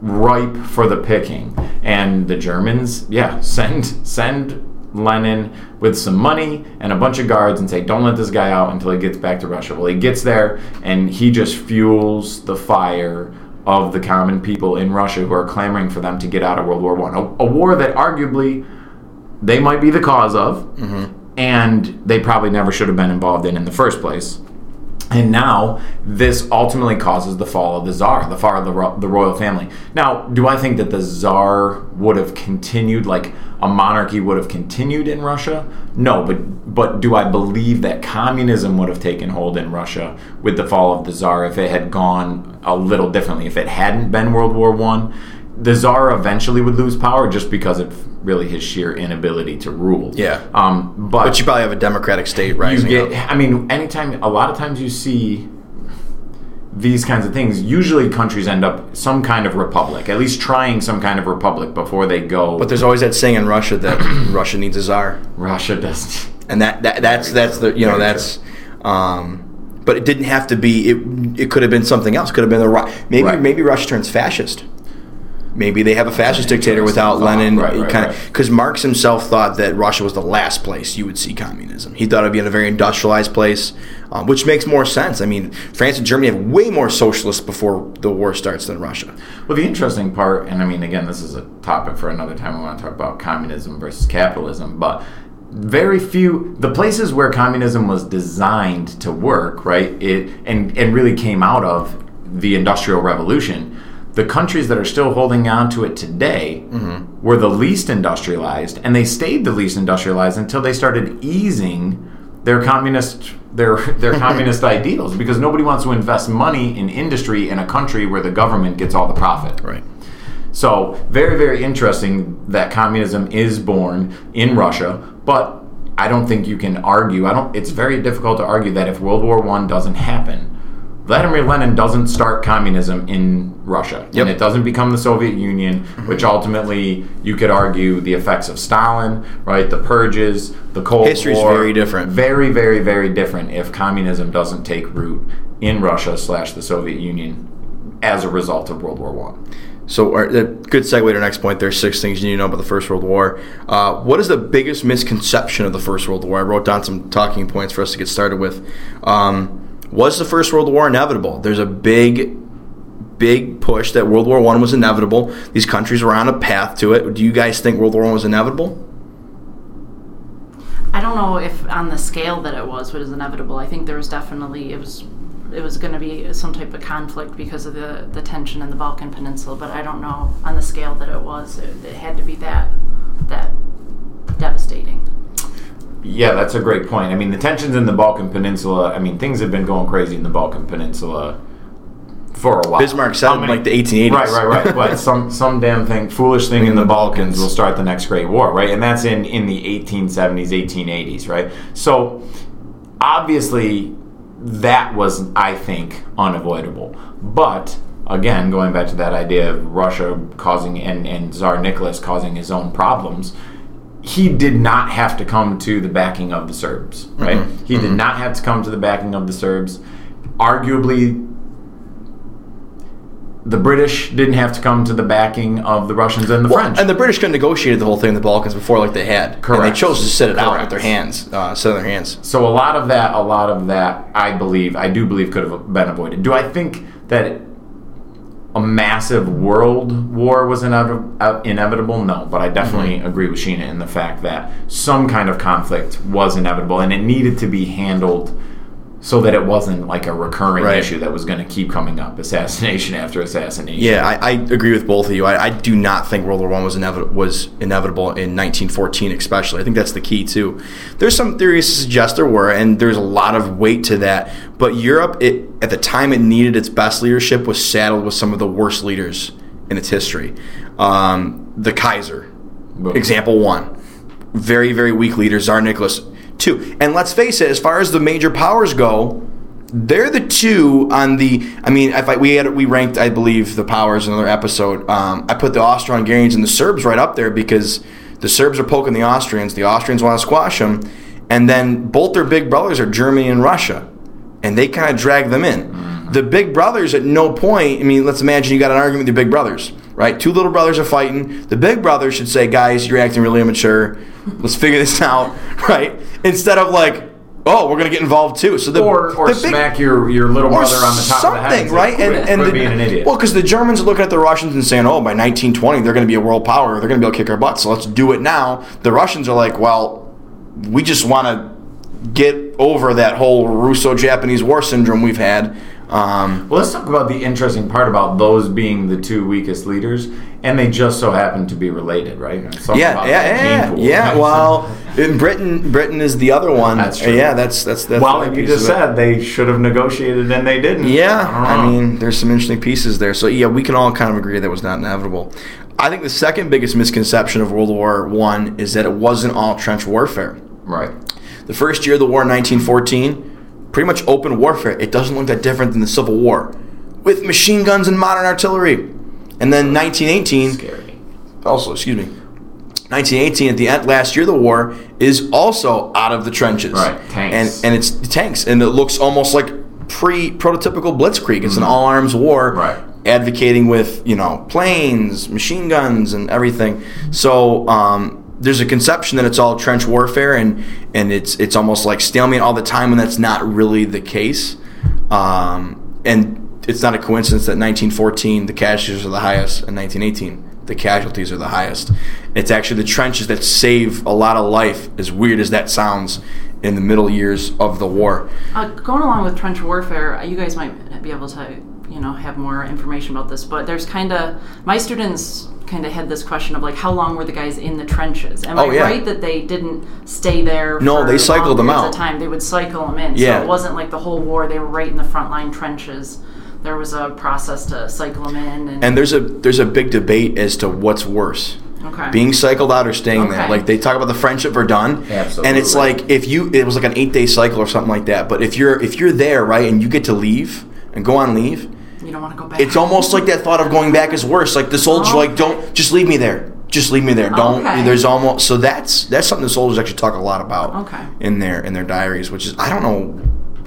ripe for the picking. And the Germans, yeah, send send Lenin with some money and a bunch of guards and say, "Don't let this guy out until he gets back to Russia." Well, he gets there and he just fuels the fire of the common people in Russia who are clamoring for them to get out of World War One, a, a war that arguably they might be the cause of, mm-hmm. And they probably never should have been involved in in the first place. And now this ultimately causes the fall of the czar, the fall of the, ro- the royal family. Now, do I think that the czar would have continued, like a monarchy would have continued in Russia? No, but but do I believe that communism would have taken hold in Russia with the fall of the czar if it had gone a little differently? If it hadn't been World War One, the czar eventually would lose power just because of really his sheer inability to rule. Yeah. Um, but But you probably have a democratic state you rising get up. i mean anytime a lot of times you see these kinds of things usually countries end up some kind of republic at least trying some kind of republic before they go But there's always that saying in Russia that Russia needs a czar, russia does and that, that that's that's the you know that's. Um, but it didn't have to be. It it could have been something else. Could have been the maybe Right. maybe Russia turns fascist. Maybe they have a fascist dictator without. Lenin. Right, right, kind right. of because Marx himself thought that Russia was the last place you would see communism. He thought it'd be in a very industrialized place, um, which makes more sense. I mean, France and Germany have way more socialists before the war starts than Russia. well the interesting part and i mean again this is a topic for another time we want to talk about communism versus capitalism but very few the places where communism was designed to work right it and and really came out of the industrial revolution the countries that are still holding on to it today mm-hmm. were the least industrialized, and they stayed the least industrialized until they started easing their communist their their communist ideals because nobody wants to invest money in industry in a country where the government gets all the profit. Right. So very, very interesting that communism is born in Russia, but I don't think you can argue. I don't. It's very difficult to argue that if World War One doesn't happen, Vladimir Lenin doesn't start communism in Russia, Yep. and it doesn't become the Soviet Union, which ultimately you could argue the effects of Stalin, right? The purges, the Cold History's War, very different. very, very, very different if communism doesn't take root in Russia slash the Soviet Union as a result of World War One. So, our, a good segue to our next point. There's six things you need to know about the First World War. Uh, what is the biggest misconception of the First World War? I wrote down some talking points for us to get started with. Um, was the First World War inevitable? There's a big, big push that World War One was inevitable. These countries were on a path to it. Do you guys think World War One was inevitable? I don't know if on the scale that it was was inevitable. I think there was definitely it was it was going to be some type of conflict because of the the tension in the Balkan Peninsula, but I don't know on the scale that it was. It, it had to be that that devastating. Yeah, that's a great point. I mean, the tensions in the Balkan Peninsula. I mean, things have been going crazy in the Balkan Peninsula for a while. Bismarck in many- like the 1880s. Right, right, right. but some some damn thing, foolish thing in the mm-hmm. Balkans will start the next Great War, right? And that's in in the 1870s, 1880s, right? So obviously that was, I think, unavoidable. But again, going back to that idea of Russia causing and and Tsar Nicholas causing his own problems. He did not have to come to the backing of the Serbs, right? He did not have to come to the backing of the Serbs. Arguably, the British didn't have to come to the backing of the Russians and the Well, French. and the British could have negotiated the whole thing in the Balkans before, like they had. And they chose to sit it out Correct. with their hands, uh, on their hands. so a lot of that, a lot of that, I believe, I do believe, could have been avoided. Do I think that a massive world war was uh, inevitable? No, but I definitely Mm-hmm. agree with Sheena in the fact that some kind of conflict was inevitable, and it needed to be handled so that it wasn't like a recurring Right. issue that was going to keep coming up, assassination after assassination. Yeah, I, I agree with both of you. I, I do not think World War One was inevitable was inevitable in 1914, especially. I think that's the key too. There's some theories to suggest there were, and there's a lot of weight to that. But Europe, it, at the time it needed its best leadership, was saddled with some of the worst leaders in its history. Um, the Kaiser, Boom. example one, very very weak leader, Tsar Nicholas. Two, and let's face it, as far as the major powers go, they're the two on the. I mean, if I, we had we ranked, I believe, the powers in another episode. Um, I put the Austro-Hungarians and the Serbs right up there because the Serbs are poking the Austrians. The Austrians want to squash them, and then both their big brothers are Germany and Russia, and they kind of drag them in. The big brothers at no point. I mean, let's imagine you got an argument with your big brothers, right? Two little brothers are fighting. The big brother should say, "Guys, you're acting really immature. Let's figure this out," right? Instead of like. Oh, we're gonna get involved too. So the Or, or the big- smack your, your little brother on the top something, of the head. and right? Quit, and and quit the, being an idiot. well, because the Germans are looking at the Russians and saying, "Oh, by 1920, they're going to be a world power. They're going to be able to kick our butts. So let's do it now." The Russians are like, "Well, we just want to get over that whole Russo-Japanese war syndrome we've had." Um, Well, let's talk about the interesting part about those being the two weakest leaders, and they just so happen to be related, right? Something yeah, about yeah, yeah, pool, yeah. right? Well, in Britain, Britain is the other one. That's true. Yeah, that's that's that's. well, like you just said, they should have negotiated, and they didn't. Yeah, I, I, mean, there's some interesting pieces there. So yeah, we can all kind of agree that was not inevitable. I think the second biggest misconception of World War One is that it wasn't all trench warfare. right? The first year of the war, 1914, pretty much open warfare. It doesn't look that different than the Civil War, with machine guns and modern artillery. And then 1918, Scary. also, excuse me, 1918 at the end last year of the war is also out of the trenches. Right, tanks. And and it's tanks, and it looks almost like pre prototypical blitzkrieg. It's an all arms war. Mm-hmm. Right. Advocating with you know planes, machine guns, and everything. So um, there's a conception that it's all trench warfare, and and it's it's almost like stalemate all the time, and that's not really the case. Um, and it's not a coincidence that 1914 the casualties are the highest, and 1918 the casualties are the highest. It's actually the trenches that save a lot of life, as weird as that sounds, in the middle years of the war. Uh, going along with trench warfare, uh, you guys might be able to you know have more information about this. But there's kind of my students kind of had this question of like how long were the guys in the trenches? Am Oh, I yeah. right that they didn't stay there? No, for they cycled them periods out. Of time they would cycle them in. Yeah. So it wasn't like the whole war. They were right in the front line trenches. There was a process to cycle them in. And, And there's a there's a big debate as to what's worse. okay. being cycled out or staying there. Like they talk about the friendship Verdun, Absolutely. and it's like if you it was like an eight day cycle or something like that. But if you're if you're there right and you get to leave and go on leave, you don't want to go back. it's almost like that thought of going back is worse. Like the soldiers are like don't just leave me there, just leave me there. Don't. Okay. There's almost so that's that's something the soldiers actually talk a lot about Okay. in their in their diaries, which is I don't know.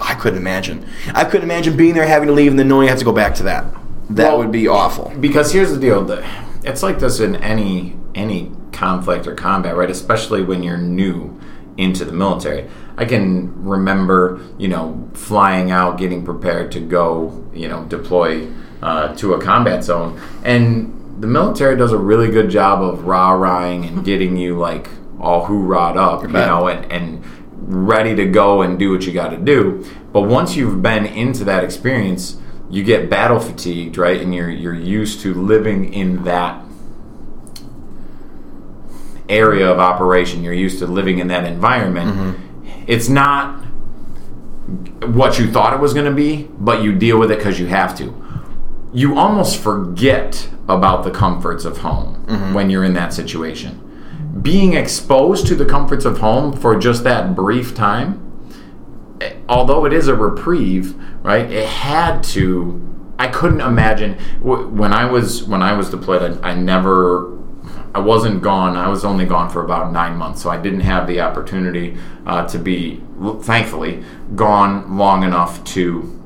I couldn't imagine. I couldn't imagine being there, having to leave, and then knowing you have to go back to that. That Well, would be awful. because here's the deal the, it's like this in any any conflict or combat right especially when you're new into the military. I can remember you know flying out getting prepared to go you know deploy uh, to a combat zone. And the military does a really good job of rah-rahing and getting you like all hoorah'd up you know and, and ready to go and do what you got to do. But once you've been into that experience you get battle fatigued, right? And you're you're used to living in that area of operation. You're used to living in that environment. Mm-hmm. It's not what you thought it was going to be, but you deal with it because you have to. You almost forget about the comforts of home mm-hmm. when you're in that situation. Being exposed to the comforts of home for just that brief time eh, although it is a reprieve, right? It had to. I couldn't imagine when I was when I was deployed. I, I never. I wasn't gone. I was only gone for about nine months, so I didn't have the opportunity uh, to be, thankfully, gone long enough to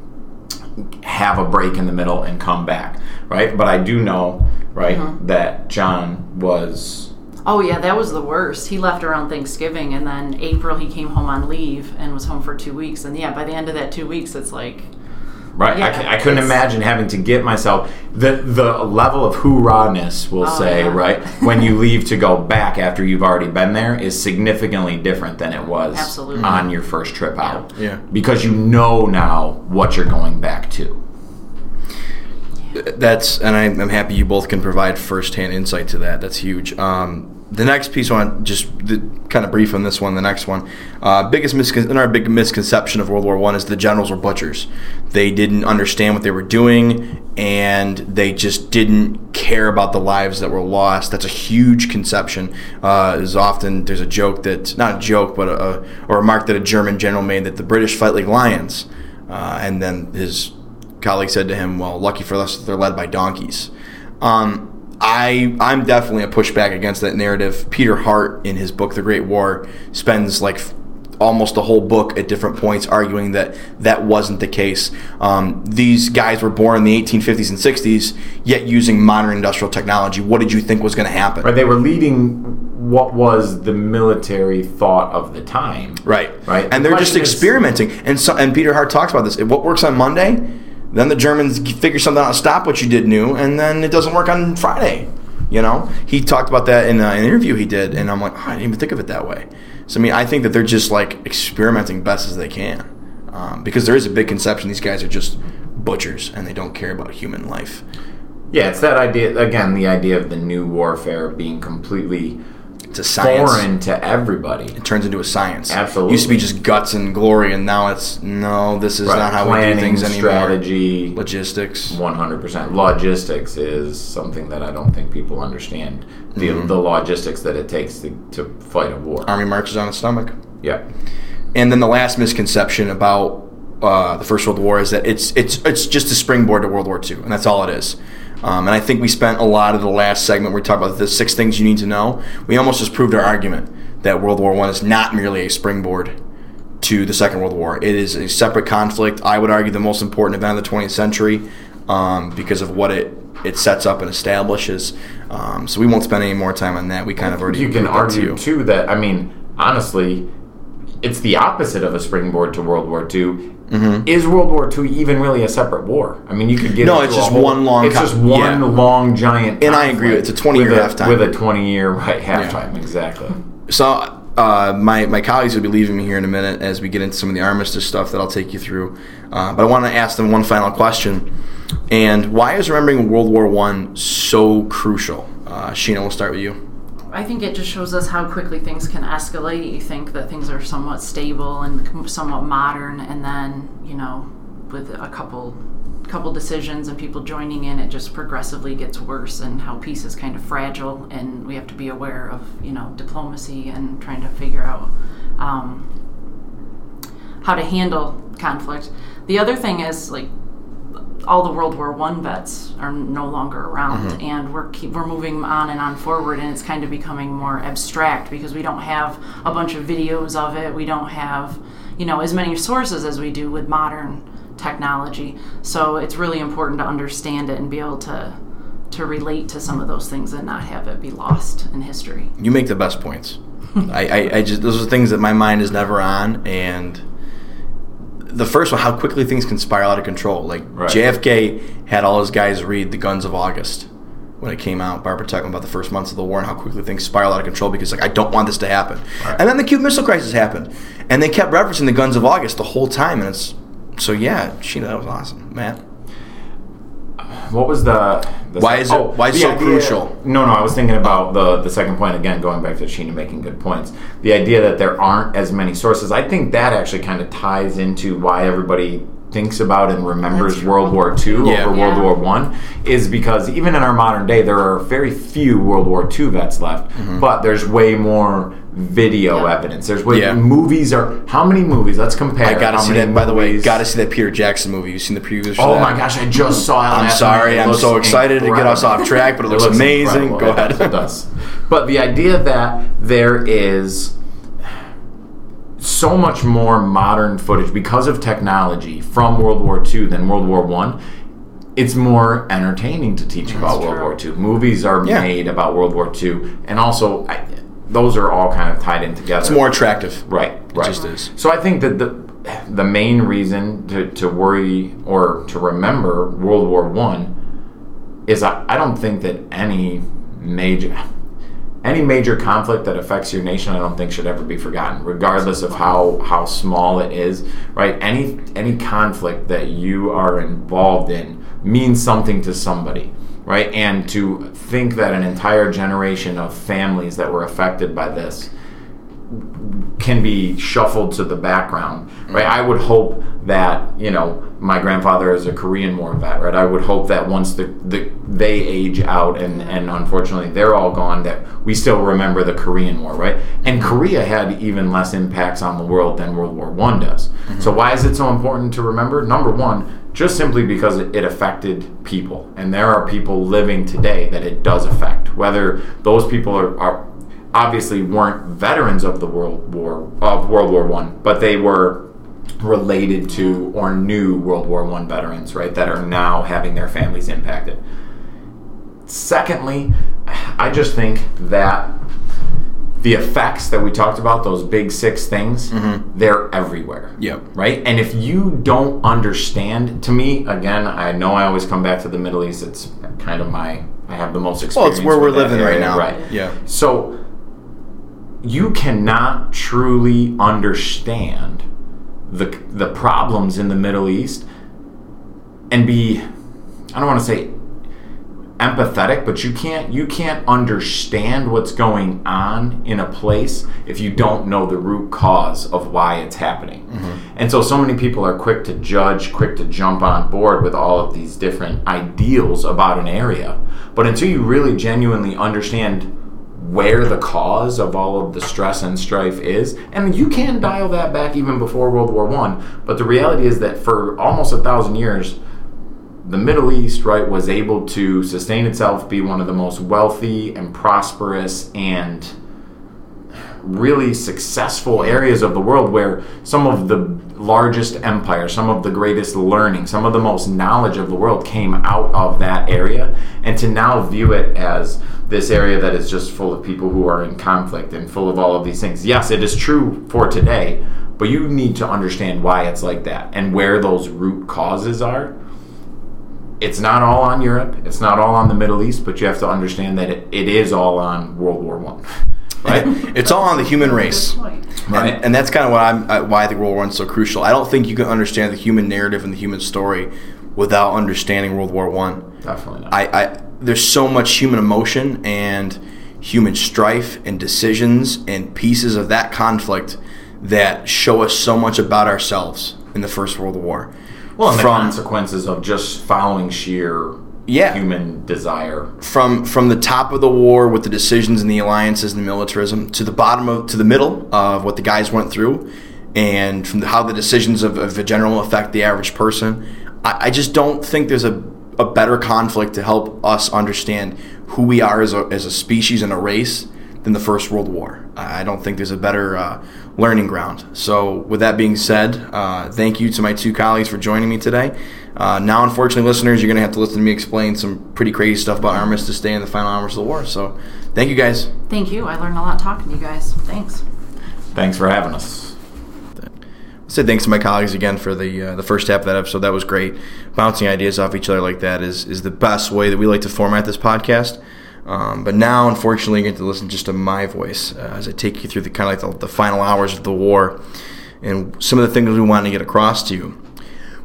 have a break in the middle and come back, right? But I do know, right, that John was Oh yeah, that was the worst. He left around Thanksgiving, and then April he came home on leave and was home for two weeks. And yeah, by the end of that two weeks, it's like Right. I, Yeah, c- I couldn't imagine having to get myself the the level of hoorah-ness, we'll Oh, say, yeah. right, when you leave to go back after you've already been there is significantly different than it was Absolutely. on your first trip out. Yeah. Because you know now what you're going back to. That's and I'm, I'm happy you both can provide firsthand insight to that. That's huge. Um, the next piece want just the, kind of brief on this one. The next one, uh, biggest miscon- another big misconception of World War One is the generals were butchers. They didn't understand what they were doing, and they just didn't care about the lives that were lost. That's a huge conception. Uh, is often there's a joke that not a joke, but a, a, a remark that a German general made that the British fight like lions, uh, and then his colleague said to him, "Well, lucky for us, they're led by donkeys." Um, I I'm definitely a pushback against that narrative. Peter Hart, in his book *The Great War*, spends like almost a whole book at different points arguing that that wasn't the case. Um, these guys were born in the 1850s and 60s, yet using modern industrial technology. What did you think was going to happen? Right. They were leading what was the military thought of the time. Right. Right. And The they're just question is- experimenting. And so, and Peter Hart talks about this. What works on Monday, then the Germans figure something out, to stop what you did new, and then it doesn't work on Friday. You know, he talked about that in uh, an interview he did, and I'm like, oh, I didn't even think of it that way. So I mean, I think that they're just like experimenting best as they can, um, because there is a big conception these guys are just butchers and they don't care about human life. Yeah, it's that idea again, the idea of the new warfare being completely It's a science. foreign to everybody. It turns into a science. Absolutely. It used to be just guts and glory, and now it's no. This is Right. not how we do things anymore. strategy, Logistics. One hundred percent. Logistics is something that I don't think people understand. The, Mm-hmm. the logistics that it takes to, to fight a war. Army marches on its stomach. Yeah. And then the last misconception about uh, the First World War is that it's it's it's just a springboard to World War II, and that's all it is. Um, and I think we spent a lot of the last segment where we talked about the six things you need to know. We almost just proved our argument that World War One is not merely a springboard to the Second World War. It is a separate conflict. I would argue the most important event of the 20th century um, because of what it it sets up and establishes. Um, so we won't spend any more time on that. We kind of already You can proved that to argue you. too that I mean, honestly, it's the opposite of a springboard to World War II. Is World War II even really a separate war? I mean, you could get Mm-hmm. No, it's just whole- one long It's co- just one yeah. long giant. And I agree, it's a 20-year with a- halftime. with a twenty-year right halftime. Exactly. So uh, my my colleagues will be leaving me here in a minute as we get into some of the armistice stuff that I'll take you through. Uh, but I want to ask them one final question. And why is remembering World War One so crucial? Uh, Sheena, we'll start with you. I think it just shows us how quickly things can escalate. You think that things are somewhat stable and somewhat modern, and then you know, with a couple couple decisions and people joining in, it just progressively gets worse, and how peace is kind of fragile, and we have to be aware of you know diplomacy and trying to figure out um, how to handle conflict. The other thing is like all the World War One vets are no longer around, mm-hmm. and we're keep, we're moving on and on forward, and it's kind of becoming more abstract because we don't have a bunch of videos of it. We don't have you know as many sources as we do with modern technology. So it's really important to understand it and be able to to relate to some of those things and not have it be lost in history. You make the best points. I, I, I just those are things that my mind is never on and the first one, how quickly things can spiral out of control. Like right. JFK had all his guys read The Guns of August when it came out. Barbara talking about the first months of the war and how quickly things spiral out of control because like I don't want this to happen. Right. And then the Cuban Missile Crisis happened, and they kept referencing the Guns of August the whole time, and it's so yeah, Sheena, that was awesome, Matt. What was the, the why is it oh, why is so idea, crucial? No, no, I was thinking about the the second point again, going back to Sheena making good points. The idea that there aren't as many sources, I think that actually kind of ties into why everybody thinks about and remembers World War II yeah. over yeah. World War One is because even in our modern day, there are very few World War II vets left, mm-hmm. but there's way more video yeah. evidence. There's way yeah. movies are how many movies? Let's compare. I gotta see that. By the way, gotta see that Peter Jackson movie. You've seen the previews? oh that? my gosh, I just saw it. I'm sorry, I'm so excited incredible. to get us off track, but it, it looks, looks, amazing. Incredible. Go ahead. it does. But the idea that there is so much more modern footage because of technology from World War II than World War One. It's more entertaining to teach That's about true. World War II. Movies are yeah. made about World War II, and also I, those are all kind of tied in together. It's more attractive, right? Right. It just is. So I think that the the main reason to, to worry or to remember World War One is I, I don't think that any major any major conflict that affects your nation, I don't think should ever be forgotten, regardless of how how small it is. Right? Any any conflict that you are involved in means something to somebody. Right? And to think that an entire generation of families that were affected by this can be shuffled to the background, right? I would hope that you know my grandfather is a Korean War vet, right? I would hope that once the, the they age out and and unfortunately they're all gone, that we still remember the Korean War, right? And Korea had even less impacts on the world than World War One does. Mm-hmm. So why is it so important to remember? Number one, just simply because it affected people, and there are people living today that it does affect. Whether those people are, are obviously weren't veterans of the World War of World War One, but they were related to or knew World War One veterans, right? That are now having their families impacted. Secondly, I just think that the effects that we talked about, those big six things, mm-hmm. they're everywhere. Yep. Right? And if you don't understand, to me, again, I know I always come back to the Middle East. It's kind of my, I have the most experience. Well, it's where we're living area, right now. Right. Yeah. So you cannot truly understand the the problems in the Middle East and be I don't want to say empathetic but you can't you can't understand what's going on in a place if you don't know the root cause of why it's happening mm-hmm. and so so many people are quick to judge quick to jump on board with all of these different ideals about an area but until you really genuinely understand where the cause of all of the stress and strife is. And you can dial that back even before World War One. But the reality is that for almost a thousand years, the Middle East, right, was able to sustain itself, be one of the most wealthy and prosperous and really successful areas of the world where some of the largest empires, some of the greatest learning, some of the most knowledge of the world came out of that area. And to now view it as this area that is just full of people who are in conflict and full of all of these things. Yes, it is true for today, but you need to understand why it's like that and where those root causes are. It's not all on Europe, it's not all on the Middle East, but you have to understand that it, it is all on World War One. Right? it's all on the human race. Right. And, and that's kind of what I'm, uh, why I think World War One is so crucial. I don't think you can understand the human narrative and the human story without understanding World War One. Definitely not. I, I there's so much human emotion and human strife and decisions and pieces of that conflict that show us so much about ourselves in the First World War. well, and the consequences of just following sheer Yeah. human desire. from from the top of the war with the decisions and the alliances and the militarism to the bottom of to the middle of what the guys went through, and from the, how the decisions of, of a general affect the average person. I, I just don't think there's a a better conflict to help us understand who we are as a, as a species and a race than the First World War. I I don't think there's a better uh, learning ground. So, with that being said, uh, thank you to my two colleagues for joining me today. Uh, now, unfortunately, listeners, you're going to have to listen to me explain some pretty crazy stuff about Armistice Day and the final hours of the war. So, thank you guys. Thank you. I learned a lot talking to you guys. Thanks. Thanks for having us. say thanks to my colleagues again for the uh, the first half of that episode. That was great. Bouncing ideas off each other like that is is the best way that we like to format this podcast. Um, but now, unfortunately, you get to listen just to my voice uh, as I take you through the kind of like the, the final hours of the war and some of the things we want to get across to you.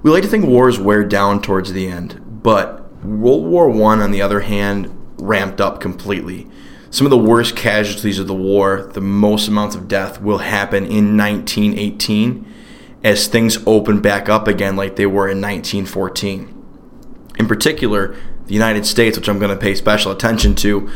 We like to think wars wear down towards the end, but World War One, on the other hand, ramped up completely. Some of the worst casualties of the war, the most amounts of death, will happen in 1918 as things open back up again like they were in 1914. In particular, the United States, which I'm going to pay special attention to,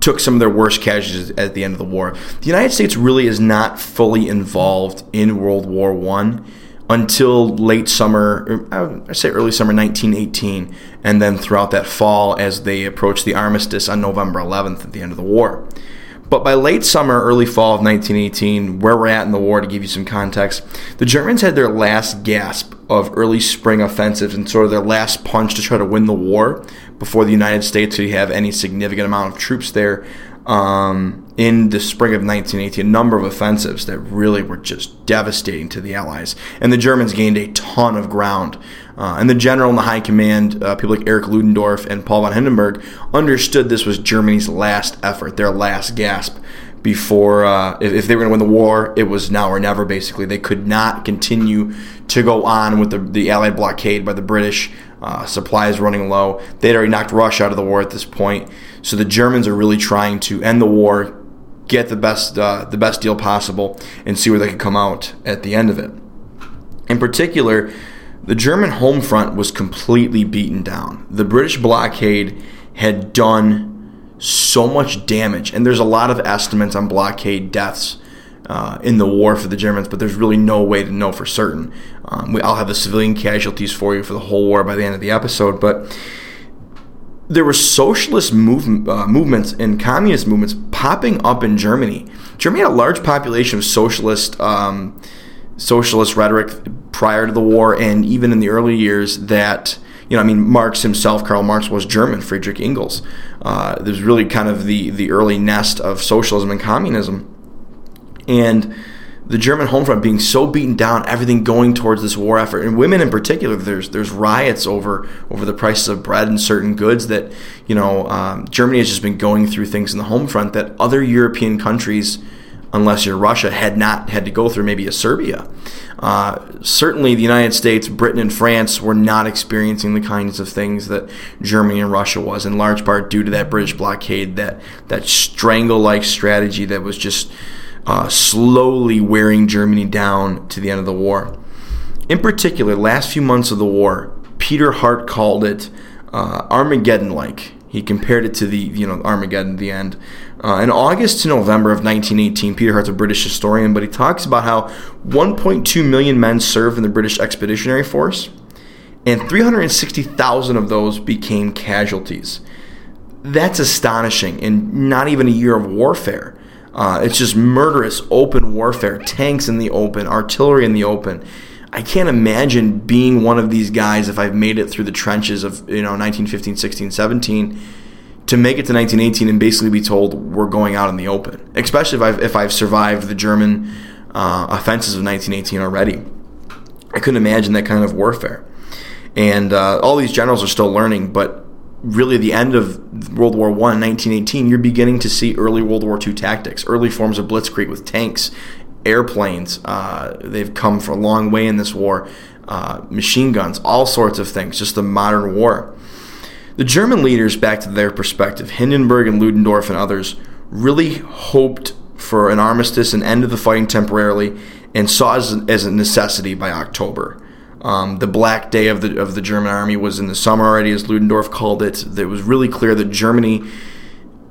took some of their worst casualties at the end of the war. The United States really is not fully involved in World War One until late summer, er, I say early summer 1918, and then throughout that fall as they approached the armistice on November 11th at the end of the war. But by late summer, early fall of 1918, where we're at in the war, to give you some context, the Germans had their last gasp of early spring offensives and sort of their last punch to try to win the war before the United States could have any significant amount of troops there um, in the spring of 1918. A number of offensives that really were just devastating to the Allies. And the Germans gained a ton of ground. Uh, and the general and the high command, uh, people like Erich Ludendorff and Paul von Hindenburg, understood this was Germany's last effort, their last gasp. Before, uh, if, if they were going to win the war, it was now or never. Basically, they could not continue to go on with the, the Allied blockade by the British. Uh, supplies running low. They'd already knocked Russia out of the war at this point, so the Germans are really trying to end the war, get the best uh, the best deal possible, and see where they could come out at the end of it. In particular, the German home front was completely beaten down. The British blockade had done so much damage, and there's a lot of estimates on blockade deaths uh, in the war for the Germans, but there's really no way to know for certain. Um, we, I'll have the civilian casualties for you for the whole war by the end of the episode, but there were socialist move, uh, movements and communist movements popping up in Germany. Germany had a large population of socialist um, socialist rhetoric prior to the war, and even in the early years that you know, I mean, Marx himself, Karl Marx was German, Friedrich Engels. Uh, there's really kind of the the early nest of socialism and communism, and the German home front being so beaten down, everything going towards this war effort, and women in particular. There's there's riots over over the prices of bread and certain goods that you know um, Germany has just been going through things in the home front that other European countries, unless you're Russia, had not had to go through. Maybe a Serbia. Uh, certainly, the United States, Britain, and France were not experiencing the kinds of things that Germany and Russia was, in large part due to that British blockade, that that strangle-like strategy that was just uh, slowly wearing Germany down to the end of the war. In particular, last few months of the war, Peter Hart called it uh, Armageddon-like. He compared it to the you know Armageddon, the end. Uh, in August to November of 1918, Peter Hart's a British historian, but he talks about how 1.2 million men served in the British Expeditionary Force, and 360,000 of those became casualties. That's astonishing, in not even a year of warfare. Uh, it's just murderous open warfare, tanks in the open, artillery in the open. I can't imagine being one of these guys if I've made it through the trenches of you know 1915, 16, 17 to make it to 1918 and basically be told we're going out in the open. Especially if I've if I've survived the German uh, offenses of 1918 already. I couldn't imagine that kind of warfare. And uh, all these generals are still learning, but really the end of World War One, 1918, you're beginning to see early World War II tactics, early forms of blitzkrieg with tanks, airplanes. Uh, they've come for a long way in this war. uh, machine guns, all sorts of things, just the modern war. The German leaders, back to their perspective, Hindenburg and Ludendorff and others, really hoped for an armistice, an end of the fighting temporarily, and saw as, as a necessity by October. Um, the black day of the of the German army was in the summer already, as Ludendorff called it. It was really clear that Germany,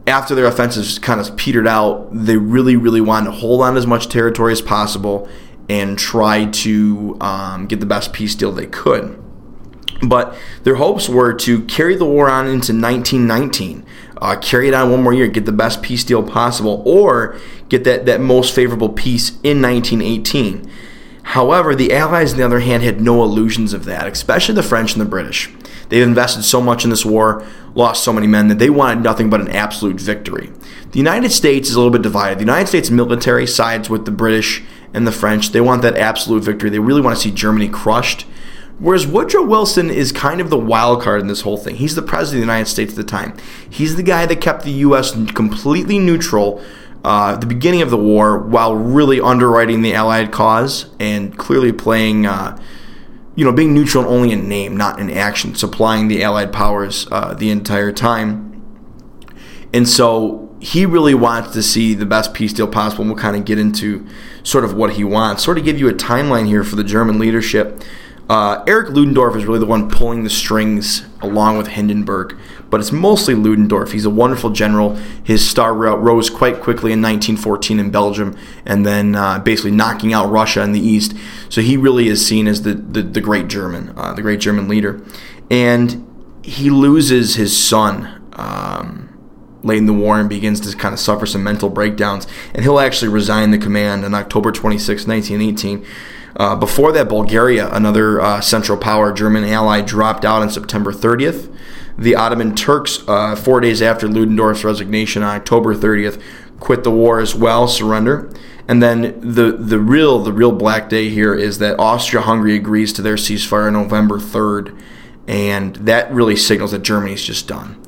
after their offensives kind of petered out, they really, really wanted to hold on as much territory as possible and try to um, get the best peace deal they could. But their hopes were to carry the war on into 1919, uh, carry it on one more year, get the best peace deal possible, or get that, that most favorable peace in 1918. However, the Allies, on the other hand, had no illusions of that, especially the French and the British. They've invested so much in this war, lost so many men, that they wanted nothing but an absolute victory. The United States is a little bit divided. The United States military sides with the British and the French. They want that absolute victory. They really want to see Germany crushed. Whereas Woodrow Wilson is kind of the wild card in this whole thing. He's the president of the United States at the time. He's the guy that kept the U.S. completely neutral uh, the beginning of the war while really underwriting the Allied cause and clearly playing, uh, you know, being neutral only in name, not in action, supplying the Allied powers uh, the entire time. And so he really wants to see the best peace deal possible, and we'll kind of get into sort of what he wants. Sort of give you a timeline here for the German leadership. Uh, Erich Ludendorff is really the one pulling the strings along with Hindenburg, but it's mostly Ludendorff. He's a wonderful general. His star rose quite quickly in 1914 in Belgium, and then uh, basically knocking out Russia in the east. So he really is seen as the the, the great German, uh, the great German leader, and he loses his son. Um, late in the war and begins to kind of suffer some mental breakdowns, and he'll actually resign the command on October 26, 1918 uh, before that, Bulgaria, another uh, Central Power German ally, dropped out on September 30th. The Ottoman Turks, uh, four days after Ludendorff's resignation on October 30th, quit the war as well, surrender. And then the the real the real black day here is that Austria-Hungary agrees to their ceasefire on November 3rd, and that really signals that Germany's just done.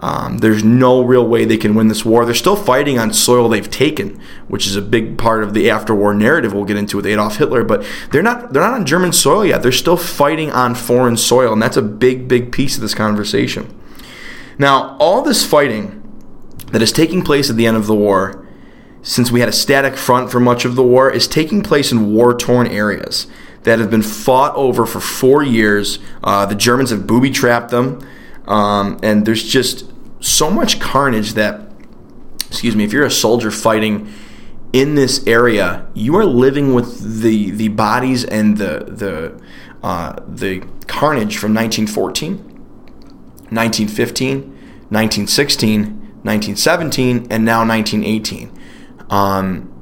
Um, there's no real way they can win this war. They're still fighting on soil they've taken, which is a big part of the after-war narrative we'll get into with Adolf Hitler. But they're not they're not on German soil yet. They're still fighting on foreign soil, and that's a big big piece of this conversation. Now, all this fighting that is taking place at the end of the war, since we had a static front for much of the war, is taking place in war-torn areas that have been fought over for four years. Uh, the Germans have booby trapped them. Um, and there's just so much carnage that, excuse me, if you're a soldier fighting in this area, you are living with the the bodies and the the uh, the carnage from 1914, 1915, 1916, 1917, and now 1918. Um,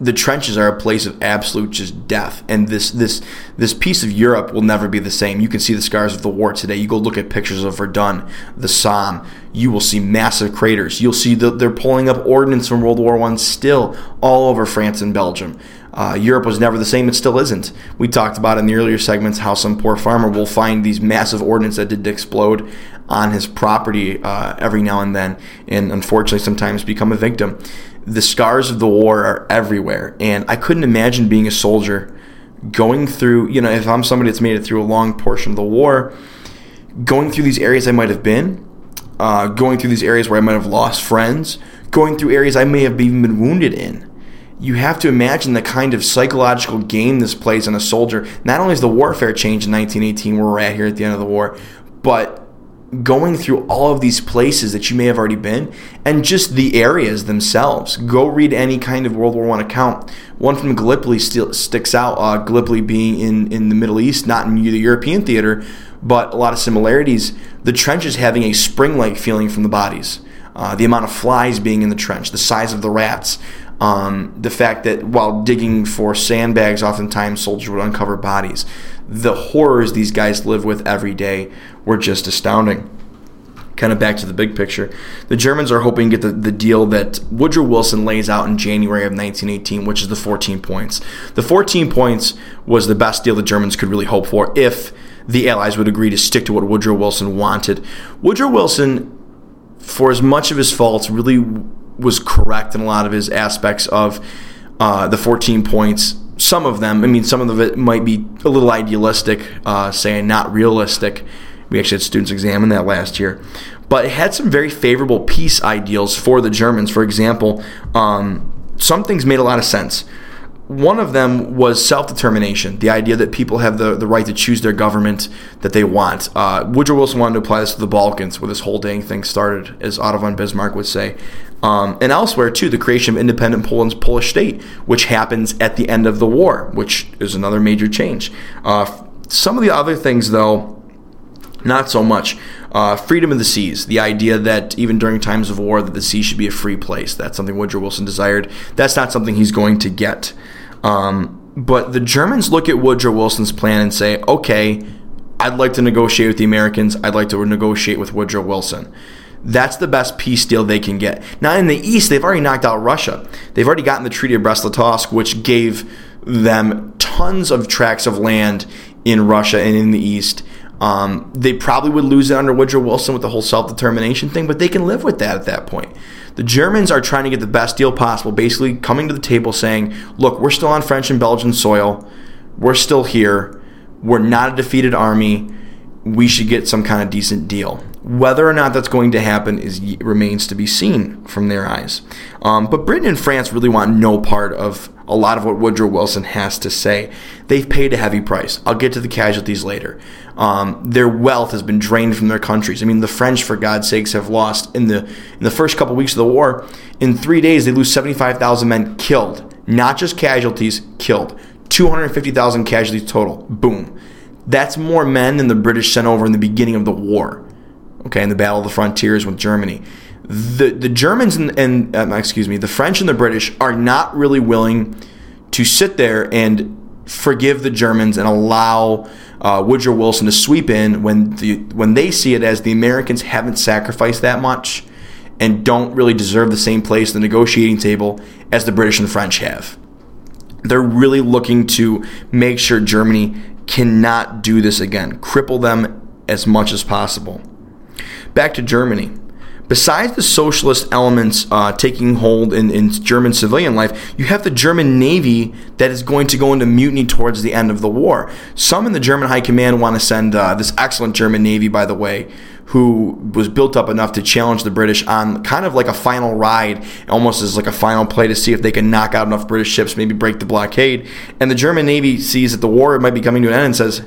the trenches are a place of absolute just death. And this this this piece of Europe will never be the same. You can see the scars of the war today. You go look at pictures of Verdun the Somme. You will see massive craters. You'll see that they're pulling up ordnance from World War One still all over France and Belgium. Uh, Europe was never the same. It still isn't. We talked about in the earlier segments how some poor farmer will find these massive ordnance that did explode on his property uh, every now and then and unfortunately sometimes become a victim the scars of the war are everywhere. And I couldn't imagine being a soldier going through, you know, if I'm somebody that's made it through a long portion of the war, going through these areas I might have been, uh, going through these areas where I might have lost friends, going through areas I may have even been wounded in. You have to imagine the kind of psychological game this plays on a soldier. Not only is the warfare changed in 1918, where we're at here at the end of the war, but going through all of these places that you may have already been and just the areas themselves. Go read any kind of World War One account. One from Gallipoli still sticks out. Uh, Gallipoli being in, in the Middle East, not in the European theater, but a lot of similarities. The trenches having a spring-like feeling from the bodies. Uh, the amount of flies being in the trench, the size of the rats, um, the fact that while digging for sandbags, oftentimes soldiers would uncover bodies. The horrors these guys live with every day were just astounding. Kind of back to the big picture. The Germans are hoping to get the, the deal that Woodrow Wilson lays out in January of 1918, which is the 14 points. The 14 points was the best deal the Germans could really hope for if the Allies would agree to stick to what Woodrow Wilson wanted. Woodrow Wilson, for as much of his faults, really was correct in a lot of his aspects of uh, the 14 points some of them. I mean, some of it might be a little idealistic, uh, saying not realistic. We actually had students examine that last year, but it had some very favorable peace ideals for the Germans. For example, um, some things made a lot of sense. One of them was self determination, the idea that people have the, the right to choose their government that they want. Uh, Woodrow Wilson wanted to apply this to the Balkans, where this whole dang thing started, as Otto von Bismarck would say. Um, and elsewhere, too, the creation of independent Poland's Polish state, which happens at the end of the war, which is another major change. Uh, some of the other things, though, not so much. Uh, freedom of the seas, the idea that even during times of war, that the sea should be a free place. That's something Woodrow Wilson desired. That's not something he's going to get. Um, but the Germans look at Woodrow Wilson's plan and say, okay, I'd like to negotiate with the Americans. I'd like to negotiate with Woodrow Wilson. That's the best peace deal they can get. Now, in the East, they've already knocked out Russia. They've already gotten the Treaty of Brest-Litovsk, which gave them tons of tracts of land in Russia and in the East. Um, they probably would lose it under Woodrow Wilson with the whole self determination thing, but they can live with that at that point. The Germans are trying to get the best deal possible, basically coming to the table saying, look, we're still on French and Belgian soil. We're still here. We're not a defeated army. We should get some kind of decent deal. Whether or not that's going to happen is remains to be seen from their eyes. Um, but Britain and France really want no part of a lot of what Woodrow Wilson has to say. They've paid a heavy price. I'll get to the casualties later. Um, their wealth has been drained from their countries. I mean, the French, for God's sakes, have lost in the in the first couple weeks of the war. In three days, they lose seventy five thousand men killed, not just casualties, killed. Two hundred fifty thousand casualties total. Boom. That's more men than the British sent over in the beginning of the war. Okay, in the Battle of the Frontiers with Germany. The the Germans and, and um, excuse me, the French and the British are not really willing to sit there and forgive the Germans and allow uh, Woodrow Wilson to sweep in when the when they see it as the Americans haven't sacrificed that much and don't really deserve the same place at the negotiating table as the British and French have. They're really looking to make sure Germany cannot do this again, cripple them as much as possible. Back to Germany besides the socialist elements uh, taking hold in, in German civilian life, you have the German Navy that is going to go into mutiny towards the end of the war. Some in the German High Command want to send uh, this excellent German Navy, by the way, who was built up enough to challenge the British on kind of like a final ride, almost as like a final play to see if they can knock out enough British ships, maybe break the blockade. And the German Navy sees that the war might be coming to an end and says,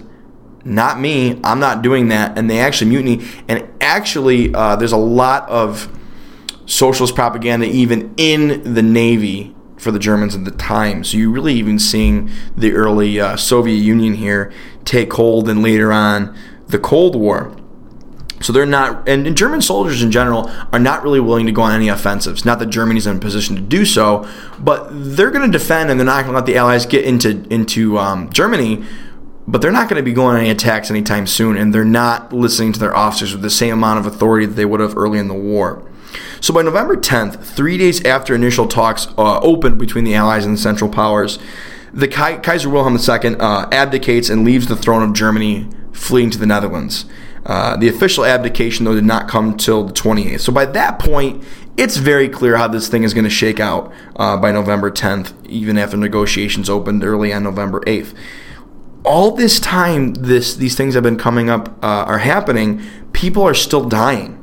not me. I'm not doing that. And they actually mutiny. And actually, uh, there's a lot of socialist propaganda even in the Navy for the Germans at the time. So you're really even seeing the early uh, Soviet Union here take hold and later on the Cold War. So they're not, and German soldiers in general are not really willing to go on any offensives. Not that Germany's in a position to do so, but they're going to defend and they're not going to let the Allies get into into um, Germany but they're not going to be going on any attacks anytime soon, and they're not listening to their officers with the same amount of authority that they would have early in the war. So by November 10th, three days after initial talks uh, opened between the Allies and the Central Powers, the Kaiser Wilhelm II uh, abdicates and leaves the throne of Germany, fleeing to the Netherlands. Uh, the official abdication, though, did not come till the 28th. So by that point, it's very clear how this thing is going to shake out uh, by November 10th, even after negotiations opened early on November 8th all this time this these things have been coming up uh, are happening people are still dying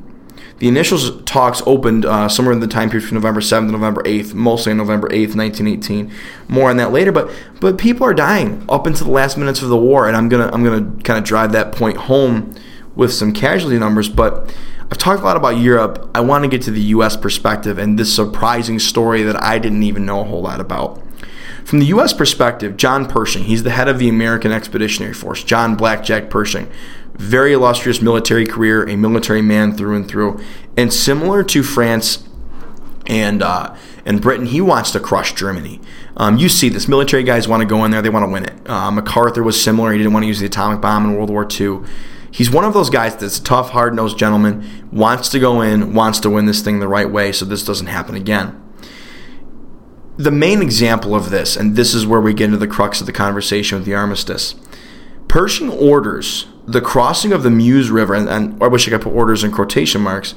the initial talks opened uh, somewhere in the time period from November 7th to November 8th, mostly on November 8th, 1918. More on that later, but but people are dying up into the last minutes of the war, and I'm gonna I'm gonna kind of drive that point home with some casualty numbers. But I've talked a lot about Europe. I want to get to the U.S. perspective and this surprising story that I didn't even know a whole lot about. From the U.S. perspective, John Pershing, he's the head of the American Expeditionary Force, John Blackjack Pershing. Very illustrious military career, a military man through and through. And similar to France and uh, and Britain, he wants to crush Germany. Um, you see this. Military guys want to go in there, they want to win it. Uh, MacArthur was similar. He didn't want to use the atomic bomb in World War II. He's one of those guys that's a tough, hard nosed gentleman, wants to go in, wants to win this thing the right way so this doesn't happen again the main example of this, and this is where we get into the crux of the conversation with the armistice. Pershing orders the crossing of the Meuse River, and, and I wish I could put orders in quotation marks,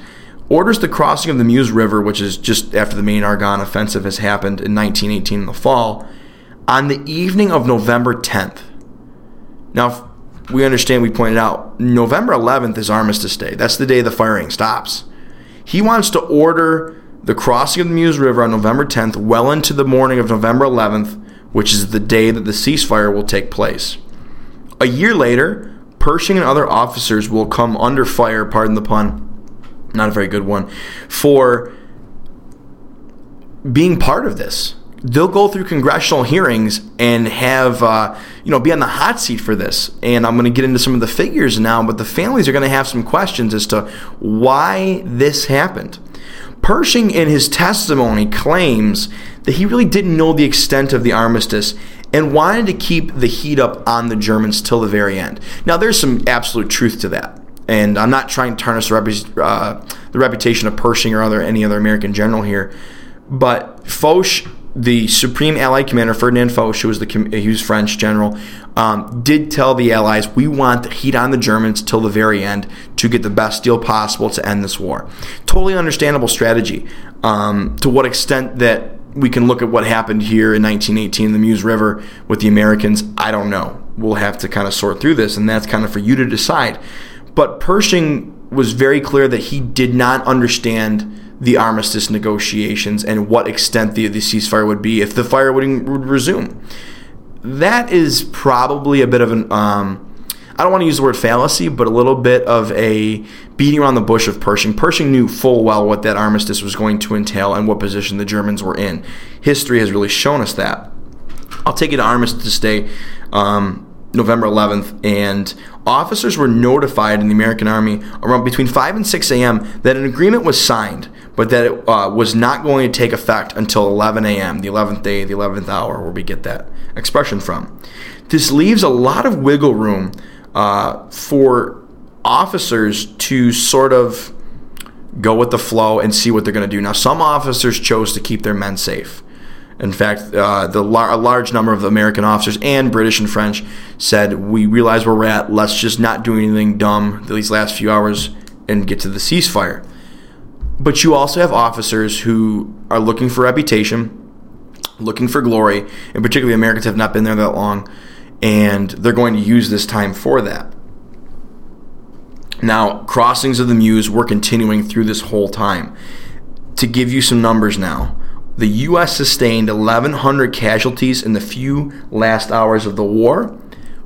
orders the crossing of the Meuse River, which is just after the main Argonne offensive has happened in 1918 in the fall, on the evening of November 10th. Now, we understand, we pointed out, November 11th is Armistice Day. That's the day the firing stops. He wants to order the crossing of the Meuse River on November 10th, well into the morning of November 11th, which is the day that the ceasefire will take place. A year later, Pershing and other officers will come under fire, pardon the pun, not a very good one, for being part of this. They'll go through congressional hearings and have, uh, you know, be on the hot seat for this. And I'm going to get into some of the figures now, but the families are going to have some questions as to why this happened. Pershing, in his testimony, claims that he really didn't know the extent of the armistice and wanted to keep the heat up on the Germans till the very end. Now, there's some absolute truth to that. And I'm not trying to tarnish the, rep- uh, the reputation of Pershing or other any other American general here, but Foch, the Supreme Allied Commander Ferdinand Foch, who was the he was French general, um, did tell the Allies, "We want the heat on the Germans till the very end to get the best deal possible to end this war." Totally understandable strategy. Um, to what extent that we can look at what happened here in 1918 in the Meuse River with the Americans, I don't know. We'll have to kind of sort through this, and that's kind of for you to decide. But Pershing was very clear that he did not understand the armistice negotiations and what extent the, the ceasefire would be if the fire would, would resume. That is probably a bit of an, um, I don't want to use the word fallacy, but a little bit of a beating around the bush of Pershing. Pershing knew full well what that armistice was going to entail and what position the Germans were in. History has really shown us that. I'll take you to Armistice Day. Um, November 11th, and officers were notified in the American Army around between 5 and 6 a.m. that an agreement was signed, but that it uh, was not going to take effect until 11 a.m., the 11th day, the 11th hour, where we get that expression from. This leaves a lot of wiggle room uh, for officers to sort of go with the flow and see what they're going to do. Now, some officers chose to keep their men safe. In fact, uh, the lar- a large number of American officers and British and French said, "We realize where we're at. Let's just not do anything dumb these last few hours and get to the ceasefire." But you also have officers who are looking for reputation, looking for glory, and particularly Americans have not been there that long, and they're going to use this time for that. Now, crossings of the Meuse were continuing through this whole time. To give you some numbers now, the U.S. sustained 1,100 casualties in the few last hours of the war,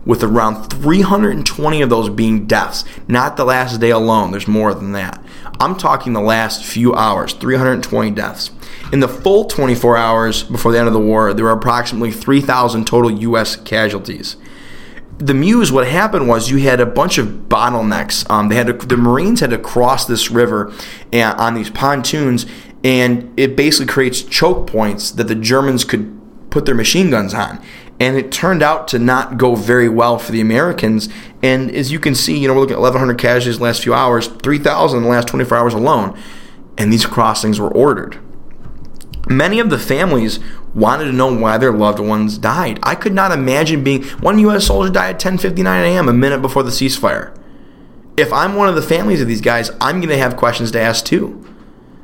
with around 320 of those being deaths. Not the last day alone, there's more than that. I'm talking the last few hours, 320 deaths. In the full 24 hours before the end of the war, there were approximately 3,000 total U.S. casualties. The Meuse, what happened was you had a bunch of bottlenecks. Um, they had to, the Marines had to cross this river and, on these pontoons, and it basically creates choke points that the Germans could put their machine guns on. And it turned out to not go very well for the Americans. And as you can see, you know, we're looking at 1,100 casualties the last few hours, 3,000 in the last 24 hours alone. And these crossings were ordered. Many of the families wanted to know why their loved ones died. I could not imagine being one U.S. soldier died at 10:59 a.m. a minute before the ceasefire. If I'm one of the families of these guys, I'm going to have questions to ask too.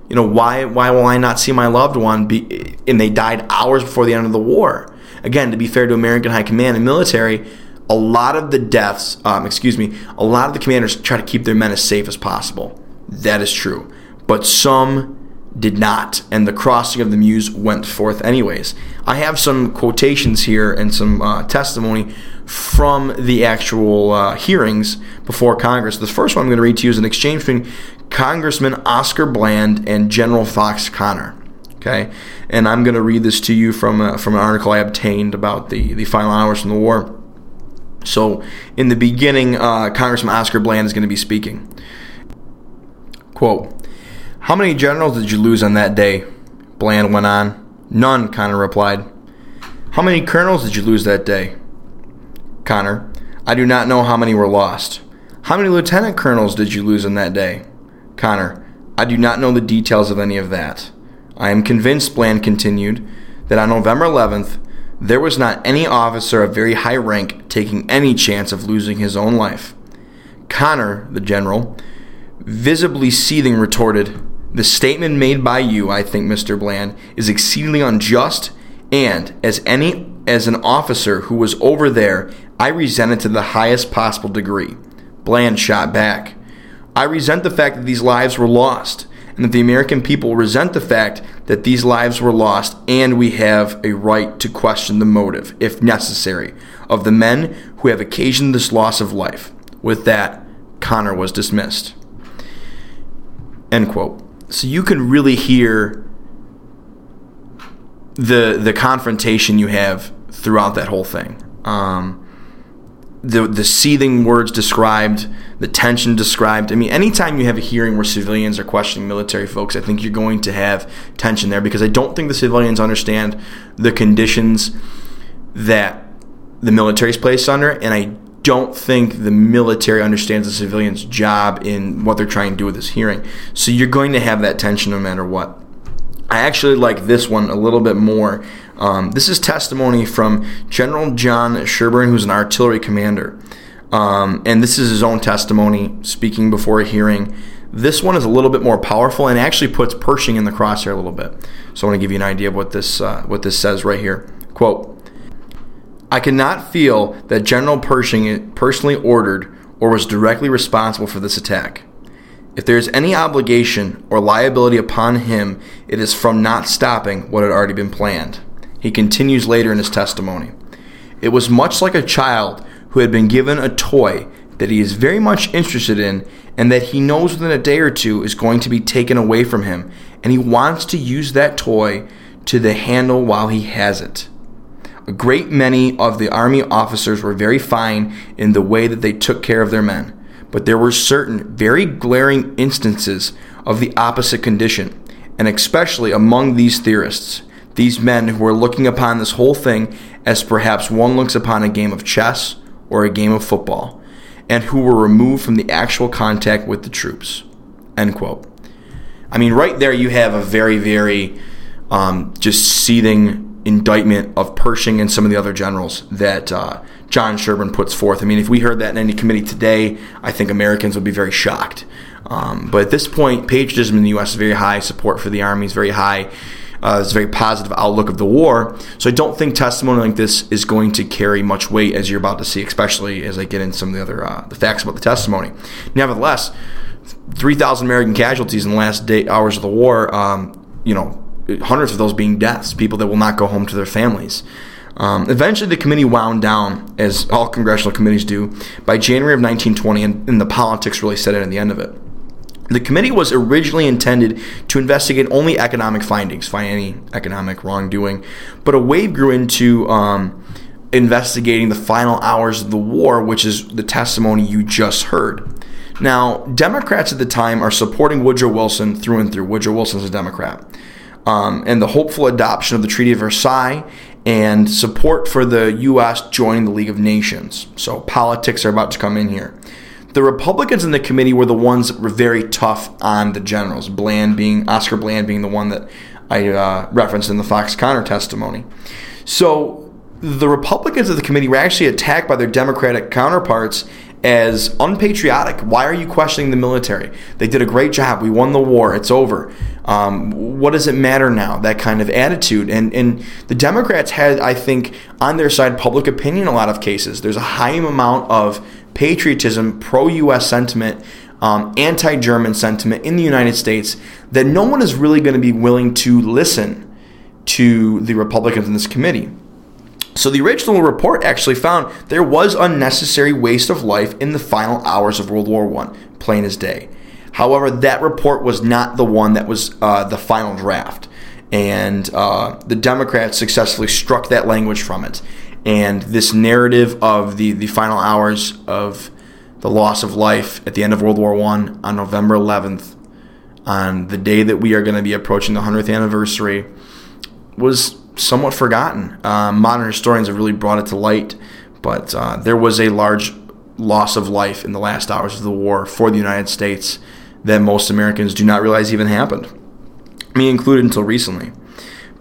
You know, why why will I not see my loved one be and they died hours before the end of the war? Again, to be fair to American high command and military, a lot of the deaths, um, excuse me, a lot of the commanders try to keep their men as safe as possible. That is true. But some did not, and the crossing of the Meuse went forth anyways. I have some quotations here and some uh, testimony from the actual uh, hearings before Congress. The first one I'm going to read to you is an exchange between Congressman Oscar Bland and General Fox Conner. Okay, and I'm going to read this to you from a, from an article I obtained about the the final hours from the war. So, in the beginning, uh, Congressman Oscar Bland is going to be speaking. Quote. How many generals did you lose on that day? Bland went on. None, Conner replied. How many colonels did you lose that day? Conner, I do not know how many were lost. How many lieutenant colonels did you lose on that day? Conner, I do not know the details of any of that. I am convinced, Bland continued, that on November 11th, there was not any officer of very high rank taking any chance of losing his own life. Conner, the general, visibly seething, retorted, the statement made by you, I think, Mr. Bland, is exceedingly unjust, and as any as an officer who was over there, I resent it to the highest possible degree. Bland shot back. I resent the fact that these lives were lost, and that the American people resent the fact that these lives were lost, and we have a right to question the motive, if necessary, of the men who have occasioned this loss of life. With that, Conner was dismissed. End quote. So you can really hear the the confrontation you have throughout that whole thing. Um, the the seething words described, the tension described. I mean, anytime you have a hearing where civilians are questioning military folks, I think you're going to have tension there because I don't think the civilians understand the conditions that the military is placed under, and I don't think the military understands the civilian's job in what they're trying to do with this hearing. So you're going to have that tension no matter what. I actually like this one a little bit more. Um, this is testimony from General John Sherburne, who's an artillery commander. Um, and this is his own testimony speaking before a hearing. This one is a little bit more powerful and actually puts Pershing in the crosshair a little bit. So I want to give you an idea of what this uh, what this says right here. Quote: I cannot feel that General Pershing personally ordered or was directly responsible for this attack. If there is any obligation or liability upon him, it is from not stopping what had already been planned. He continues later in his testimony. It was much like a child who had been given a toy that he is very much interested in and that he knows within a day or two is going to be taken away from him, and he wants to use that toy to the handle while he has it. A great many of the Army officers were very fine in the way that they took care of their men, but there were certain very glaring instances of the opposite condition, and especially among these theorists, these men who were looking upon this whole thing as perhaps one looks upon a game of chess or a game of football, and who were removed from the actual contact with the troops. End quote. I mean, right there you have a very, very um, just seething indictment of Pershing and some of the other generals that uh, John Sherburne puts forth. I mean, if we heard that in any committee today, I think Americans would be very shocked. Um, but at this point, patriotism in the U.S. is very high. Support for the Army is very high. Uh, a very positive outlook of the war. So I don't think testimony like this is going to carry much weight, as you're about to see, especially as I get into some of the other uh, the facts about the testimony. Nevertheless, 3,000 American casualties in the last day, hours of the war. Um, you know, hundreds of those being deaths, people that will not go home to their families. Um, eventually, the committee wound down, as all congressional committees do, by January of 1920, and, and the politics really set in at the end of it. The committee was originally intended to investigate only economic findings, find any economic wrongdoing, but a wave grew into um, investigating the final hours of the war, which is the testimony you just heard. Now, Democrats at the time are supporting Woodrow Wilson through and through. Woodrow Wilson's a Democrat um, and the hopeful adoption of the Treaty of Versailles and support for the U.S. joining the League of Nations. So politics are about to come in here. The Republicans in the committee were the ones that were very tough on the generals. Bland being Oscar Bland being the one that I uh, referenced in the Fox Conner testimony. So the Republicans of the committee were actually attacked by their Democratic counterparts as unpatriotic. Why are you questioning the military? They did a great job. We won the war. It's over. Um, what does it matter now? That kind of attitude. And, and the Democrats had, I think, on their side public opinion in a lot of cases. There's a high amount of patriotism, pro US sentiment, um, anti German sentiment in the United States that no one is really going to be willing to listen to the Republicans in this committee. So the original report actually found there was unnecessary waste of life in the final hours of World War I, plain as day. However, that report was not the one that was uh, the final draft. And uh, the Democrats successfully struck that language from it. And this narrative of the, the final hours of the loss of life at the end of World War I on November 11th, on the day that we are going to be approaching the 100th anniversary, was somewhat forgotten. Uh, modern historians have really brought it to light, but uh, there was a large loss of life in the last hours of the war for the United States that most Americans do not realize even happened, me included until recently.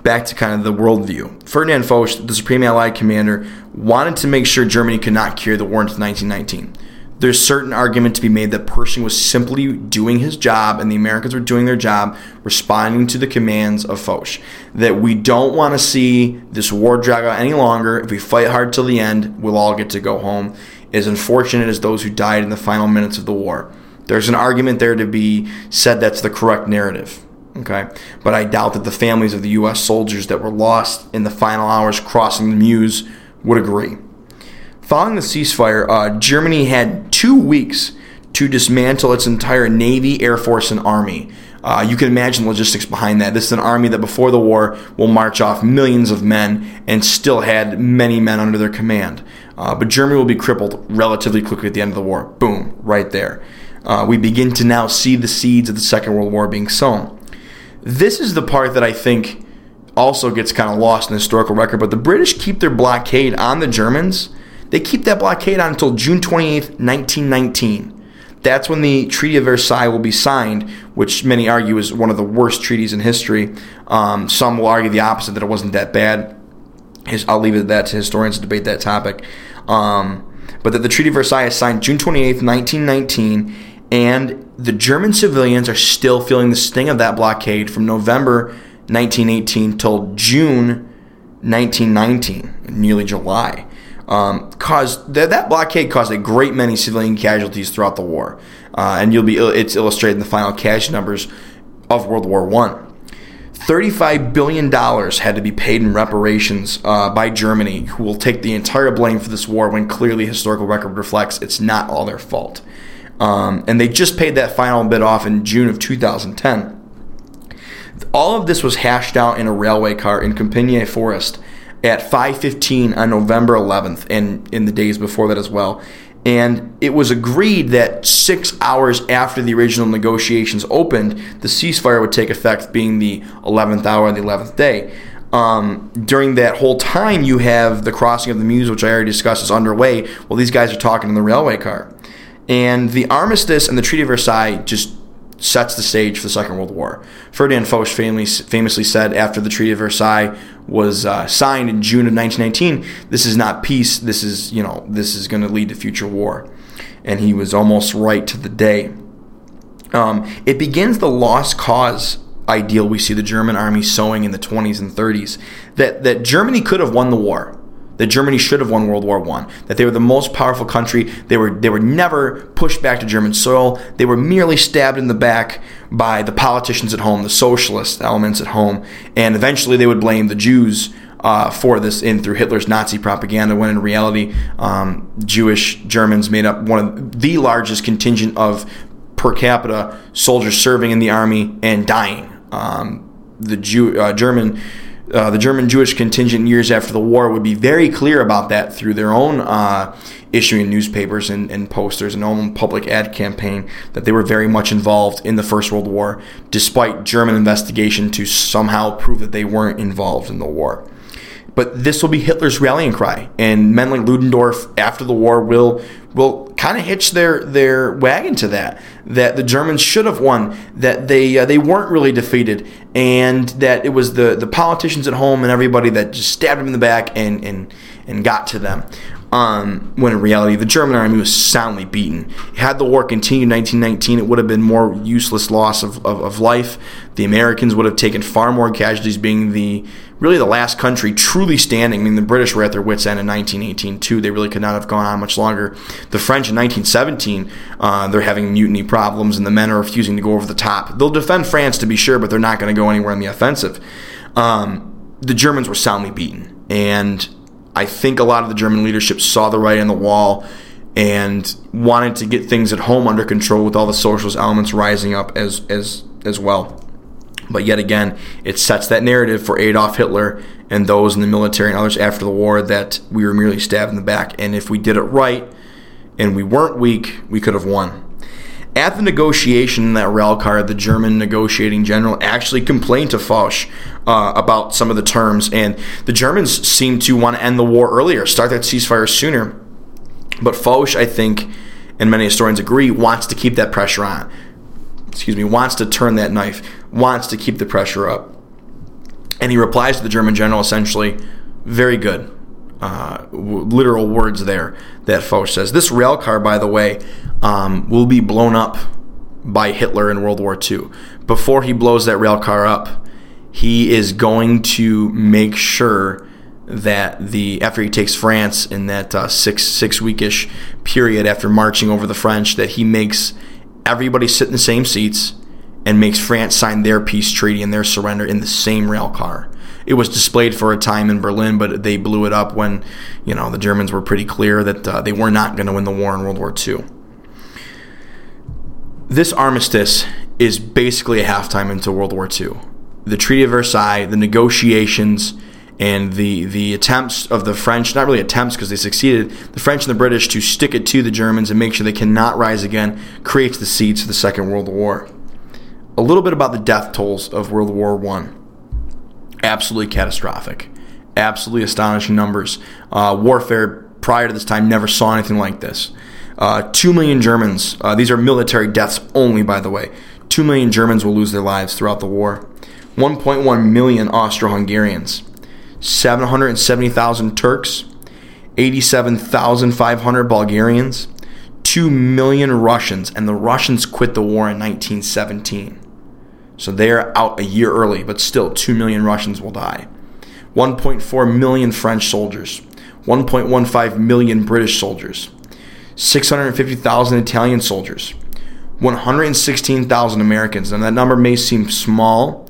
Back to kind of the worldview. Ferdinand Foch, the Supreme Allied Commander, wanted to make sure Germany could not carry the war into 1919. there's certain argument to be made that Pershing was simply doing his job and the Americans were doing their job, responding to the commands of Foch. That we don't want to see this war drag out any longer. If we fight hard till the end, we'll all get to go home. As unfortunate as those who died in the final minutes of the war. There's an argument there to be said that's the correct narrative. Okay, but I doubt that the families of the U.S. soldiers that were lost in the final hours crossing the Meuse would agree. Following the ceasefire, uh, Germany had two weeks to dismantle its entire Navy, Air Force, and Army. Uh, you can imagine the logistics behind that. This is an army that before the war will march off millions of men and still had many men under their command. Uh, but Germany will be crippled relatively quickly at the end of the war. Boom, right there. Uh, we begin to now see the seeds of the Second World War being sown. This is the part that I think also gets kind of lost in the historical record, but the British keep their blockade on the Germans. They keep that blockade on until June 28th, 1919. That's when the Treaty of Versailles will be signed, which many argue is one of the worst treaties in history. Um, some will argue the opposite, that it wasn't that bad. I'll leave it at that to historians to debate that topic. Um, but that the Treaty of Versailles is signed June 28th, 1919, and the German civilians are still feeling the sting of that blockade from November 1918 till June 1919, nearly July. Um, caused th- that blockade caused a great many civilian casualties throughout the war, uh, and you'll be it's illustrated in the final casualty numbers of World War One. $35 billion had to be paid in reparations uh, by Germany, who will take the entire blame for this war when clearly historical record reflects it's not all their fault. Um, and they just paid that final bit off in June of 2010. All of this was hashed out in a railway car in Compiègne Forest at 5:15 on November 11th, and in the days before that as well. And it was agreed that six hours after the original negotiations opened, the ceasefire would take effect, being the 11th hour and the 11th day. Um, during that whole time, you have the crossing of the Meuse, which I already discussed, is underway. Well, these guys are talking in the railway car. And the armistice and the Treaty of Versailles just sets the stage for the Second World War. Ferdinand Foch famously said after the Treaty of Versailles was uh, signed in June of 1919, "This is not peace. This is you know this is going to lead to future war," and he was almost right to the day. Um, it begins the lost cause ideal we see the German army sowing in the 20s and 30s that that Germany could have won the war that Germany should have won World War One, that they were the most powerful country. They were they were never pushed back to German soil. They were merely stabbed in the back by the politicians at home, the socialist elements at home, and eventually they would blame the Jews uh, for this in through Hitler's Nazi propaganda. When in reality, um, Jewish Germans made up one of the largest contingent of per capita soldiers serving in the army and dying. Um, the Jew, uh, German uh, the German Jewish contingent years after the war would be very clear about that through their own uh, issuing newspapers and, and, posters and own public ad campaign that they were very much involved in the First World War, despite German investigation to somehow prove that they weren't involved in the war. But this will be Hitler's rallying cry, and men like Ludendorff after the war will will kind of hitch their their wagon to that. That the Germans should have won, that they uh, they weren't really defeated, and that it was the the politicians at home and everybody that just stabbed them in the back and and and got to them. Um, when in reality, the German army was soundly beaten. Had the war continued in 1919, it would have been more useless loss of, of, of life. The Americans would have taken far more casualties, being the really the last country truly standing. I mean, the British were at their wits' end in 1918 too. They really could not have gone on much longer. The French in 1917, uh, they're having mutiny problems, and the men are refusing to go over the top. They'll defend France to be sure, but they're not going to go anywhere in the offensive. Um, the Germans were soundly beaten, and I think a lot of the German leadership saw the writing on the wall and wanted to get things at home under control with all the socialist elements rising up as as as well. But yet again, it sets that narrative for Adolf Hitler and those in the military and others after the war that we were merely stabbed in the back. And if we did it right and we weren't weak, we could have won. At the negotiation in that rail car, the German negotiating general actually complained to Foch uh, about some of the terms, and the Germans seemed to want to end the war earlier, start that ceasefire sooner. But Foch, I think, and many historians agree, wants to keep that pressure on excuse me, wants to turn that knife, wants to keep the pressure up. And he replies to the German general essentially, very good. uh, w- literal words there that Foch says. This rail car, by the way, um, will be blown up by Hitler in World War II. Before he blows that rail car up, he is going to make sure that the after he takes France in that uh, six six weekish period after marching over the French, that he makes everybody sit in the same seats and makes France sign their peace treaty and their surrender in the same rail car. It was displayed for a time in Berlin, but they blew it up when you know the Germans were pretty clear that uh, they were not going to win the war in World War II. This armistice is basically a halftime into World War II. The Treaty of Versailles, the negotiations, and the the attempts of the French, not really attempts because they succeeded, the French and the British to stick it to the Germans and make sure they cannot rise again, creates the seeds for the Second World War. A little bit about the death tolls of World War One. Absolutely catastrophic, absolutely astonishing numbers. Uh, warfare prior to this time never saw anything like this. Uh, Two million Germans. Uh, these are military deaths only, by the way. Two million Germans will lose their lives throughout the war. 1.1 million Austro-Hungarians. 770,000 Turks, 87,500 Bulgarians, 2 million Russians, and the Russians quit the war in 1917. So they're out a year early, but still 2 million Russians will die. 1.4 million French soldiers, 1.15 million British soldiers, 650,000 Italian soldiers, 116,000 Americans. And that number may seem small,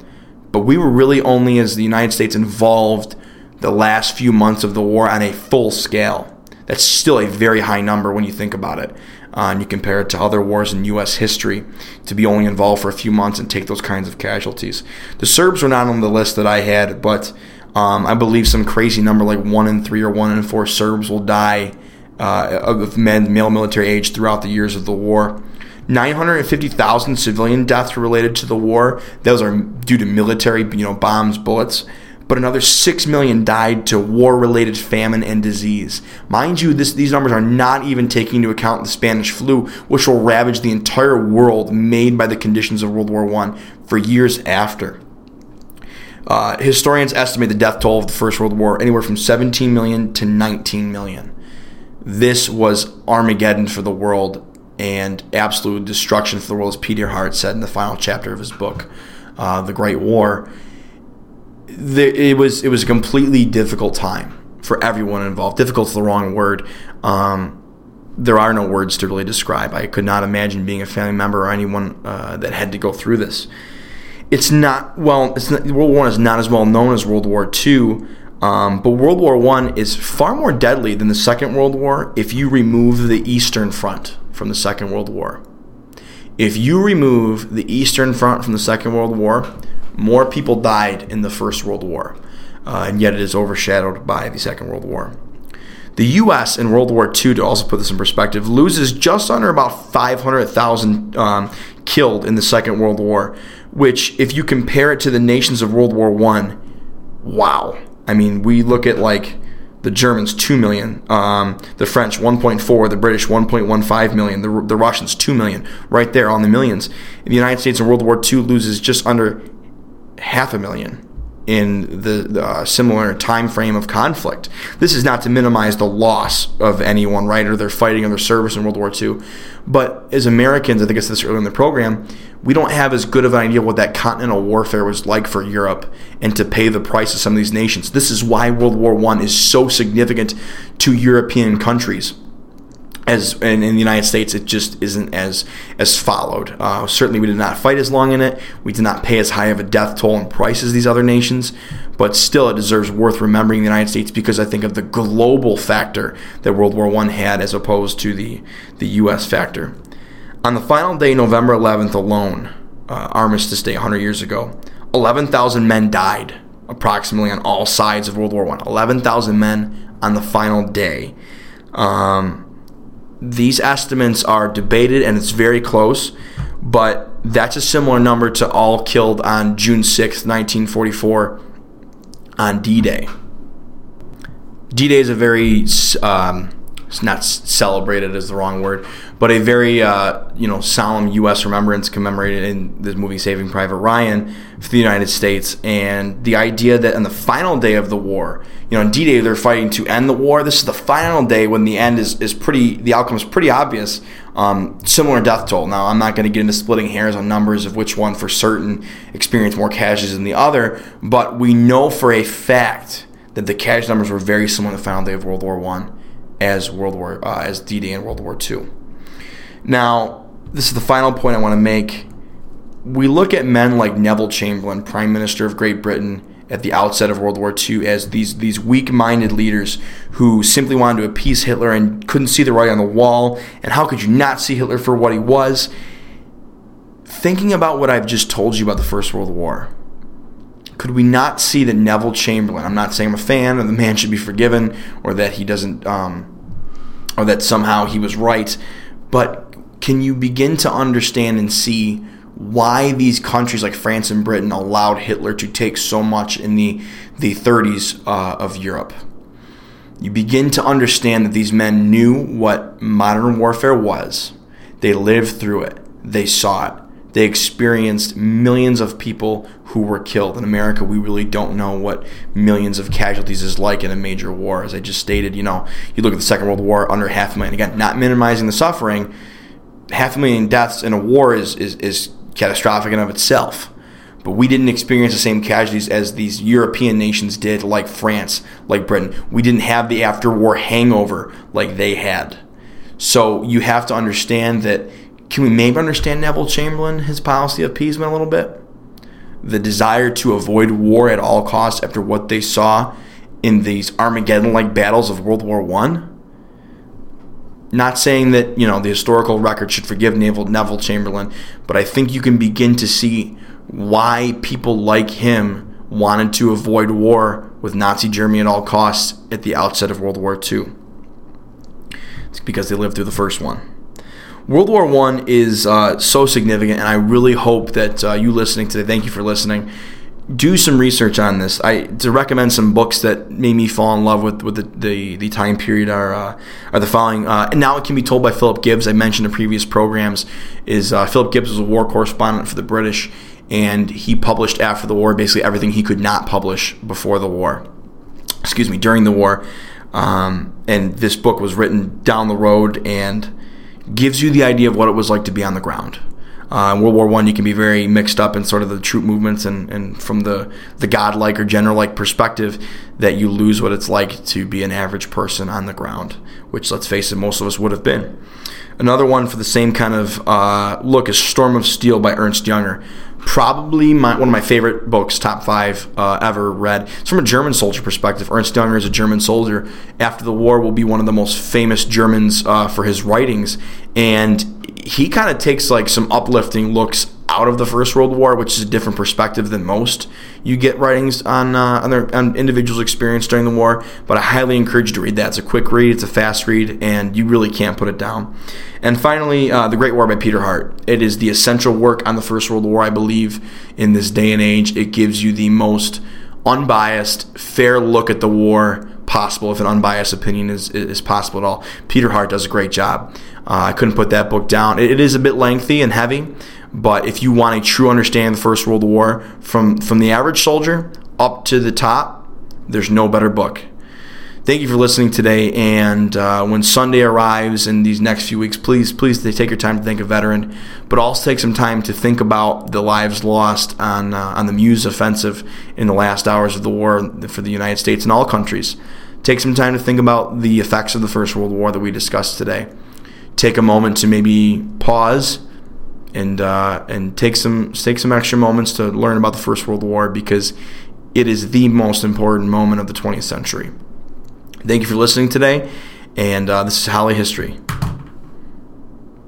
but we were really only, as the United States, involved the last few months of the war on a full scale. That's still a very high number when you think about it. Uh, and you compare it to other wars in U.S. history to be only involved for a few months and take those kinds of casualties. The Serbs were not on the list that I had, but um, I believe some crazy number like one in three or one in four Serbs will die uh, of men, male military age throughout the years of the war. 950,000 civilian deaths related to the war. Those are due to military, you know, bombs, bullets but another 6 million died to war related famine and disease. Mind you, this, these numbers are not even taking into account the Spanish flu, which will ravage the entire world made by the conditions of World War I for years after. Uh, historians estimate the death toll of the First World War anywhere from 17 million to 19 million. This was Armageddon for the world and absolute destruction for the world, as Peter Hart said in the final chapter of his book, uh, The Great War the, it was it was a completely difficult time for everyone involved. Difficult is the wrong word. Um, there are no words to really describe. I could not imagine being a family member or anyone uh, that had to go through this. It's not well. It's not, World War One is not as well known as World War Two, um, but World War One is far more deadly than the Second World War if you remove the Eastern Front from the Second World War. If you remove the Eastern Front from the Second World War, more people died in the First World War, uh, and yet it is overshadowed by the Second World War. The U.S. in World War II, to also put this in perspective, loses just under about 500,000 um, killed in the Second World War, which, if you compare it to the nations of World War I, wow. I mean, we look at like the Germans 2 million, um, the French 1.4, the British 1.15 million, the, the Russians 2 million, right there on the millions. The United States in World War II loses just under half a million in the, uh, similar time frame of conflict. This is not to minimize the loss of anyone, right, or their fighting or their service in World War II. But as Americans, I think I said this earlier in the program, we don't have as good of an idea what that continental warfare was like for Europe and to pay the price of some of these nations. This is why World War I is so significant to European countries as in, in, the United States, it just isn't as as followed. Uh, certainly, we did not fight as long in it. We did not pay as high of a death toll and price as these other nations. But still, it deserves worth remembering the United States because I think of the global factor that World War One had, as opposed to the the U.S. factor. On the final day, November 11th alone, uh, Armistice Day, 100 years ago, 11,000 men died approximately on all sides of World War One. 11,000 men on the final day. Um, these estimates are debated and it's very close, but that's a similar number to all killed on June 6, 1944, on D Day. D Day is a very um, not celebrated is the wrong word, but a very uh, you know solemn U.S. remembrance commemorated in this movie Saving Private Ryan for the United States, and the idea that on the final day of the war, you know, on D-Day they're fighting to end the war. This is the final day when the end is, is pretty, the outcome is pretty obvious. Um, similar death toll. Now, I'm not going to get into splitting hairs on numbers of which one for certain experienced more casualties than the other, but we know for a fact that the casualty numbers were very similar on the final day of World War One as World War uh, as D-Day and World War II. Now, this is the final point I want to make. We look at men like Neville Chamberlain, Prime Minister of Great Britain, at the outset of World War II as these these weak-minded leaders who simply wanted to appease Hitler and couldn't see the writing on the wall. And how could you not see Hitler for what he was? Thinking about what I've just told you about the First World War, could we not see that Neville Chamberlain? I'm not saying I'm a fan or the man should be forgiven or that he doesn't, um, or that somehow he was right, but can you begin to understand and see why these countries like France and Britain allowed Hitler to take so much in the the 30s uh, of Europe? You begin to understand that these men knew what modern warfare was. They lived through it. They saw it. They experienced millions of people who were killed. In America, we really don't know what millions of casualties is like in a major war. As I just stated, you know, you look at the Second World War, under half a million. Again, not minimizing the suffering, half a million deaths in a war is, is, is catastrophic in of itself. But we didn't experience the same casualties as these European nations did, like France, like Britain. We didn't have the after war hangover like they had. So you have to understand that can we maybe understand Neville Chamberlain, his policy of appeasement a little bit? The desire to avoid war at all costs after what they saw in these Armageddon like battles of World War One. Not saying that, you know, the historical record should forgive Neville, Neville Chamberlain, but I think you can begin to see why people like him wanted to avoid war with Nazi Germany at all costs at the outset of World War II. It's because they lived through the first one. World War One is uh, so significant, and I really hope that uh, you listening today. Thank you for listening. Do some research on this. I to recommend some books that made me fall in love with with the the, the time period are uh, are the following. Uh, and now it can be told by Philip Gibbs. I mentioned in previous programs is uh, Philip Gibbs was a war correspondent for the British, and he published after the war basically everything he could not publish before the war. Excuse me, during the war. Um, and this book was written down the road and gives you the idea of what it was like to be on the ground. Uh, in World War One, you can be very mixed up in sort of the troop movements and, and from the, the godlike or general-like perspective that you lose what it's like to be an average person on the ground, which, let's face it, most of us would have been. Another one for the same kind of uh, look is Storm of Steel by Ernst Junger. Probably my, one of my favorite books, top five uh, ever read. It's from a German soldier perspective. Ernst Junger is a German soldier. After the war, will be one of the most famous Germans uh, for his writings, and he kind of takes like some uplifting looks out of the First World War, which is a different perspective than most you get writings on uh, on, their, on individuals' experience during the war. But I highly encourage you to read that. It's a quick read, it's a fast read, and you really can't put it down. And finally, uh, The Great War by Peter Hart. It is the essential work on the First World War, I believe, in this day and age. It gives you the most unbiased, fair look at the war possible, if an unbiased opinion is, is possible at all. Peter Hart does a great job. Uh, I couldn't put that book down. It, it is a bit lengthy and heavy, but if you want a true understanding of the First World War from, from the average soldier up to the top, there's no better book. Thank you for listening today. And uh, when Sunday arrives in these next few weeks, please, please take your time to thank a veteran, but also take some time to think about the lives lost on uh, on the Meuse offensive in the last hours of the war for the United States and all countries. Take some time to think about the effects of the First World War that we discussed today. Take a moment to maybe pause and uh, and take some take some extra moments to learn about the First World War because it is the most important moment of the 20th century. Thank you for listening today, and uh, this is Holley History.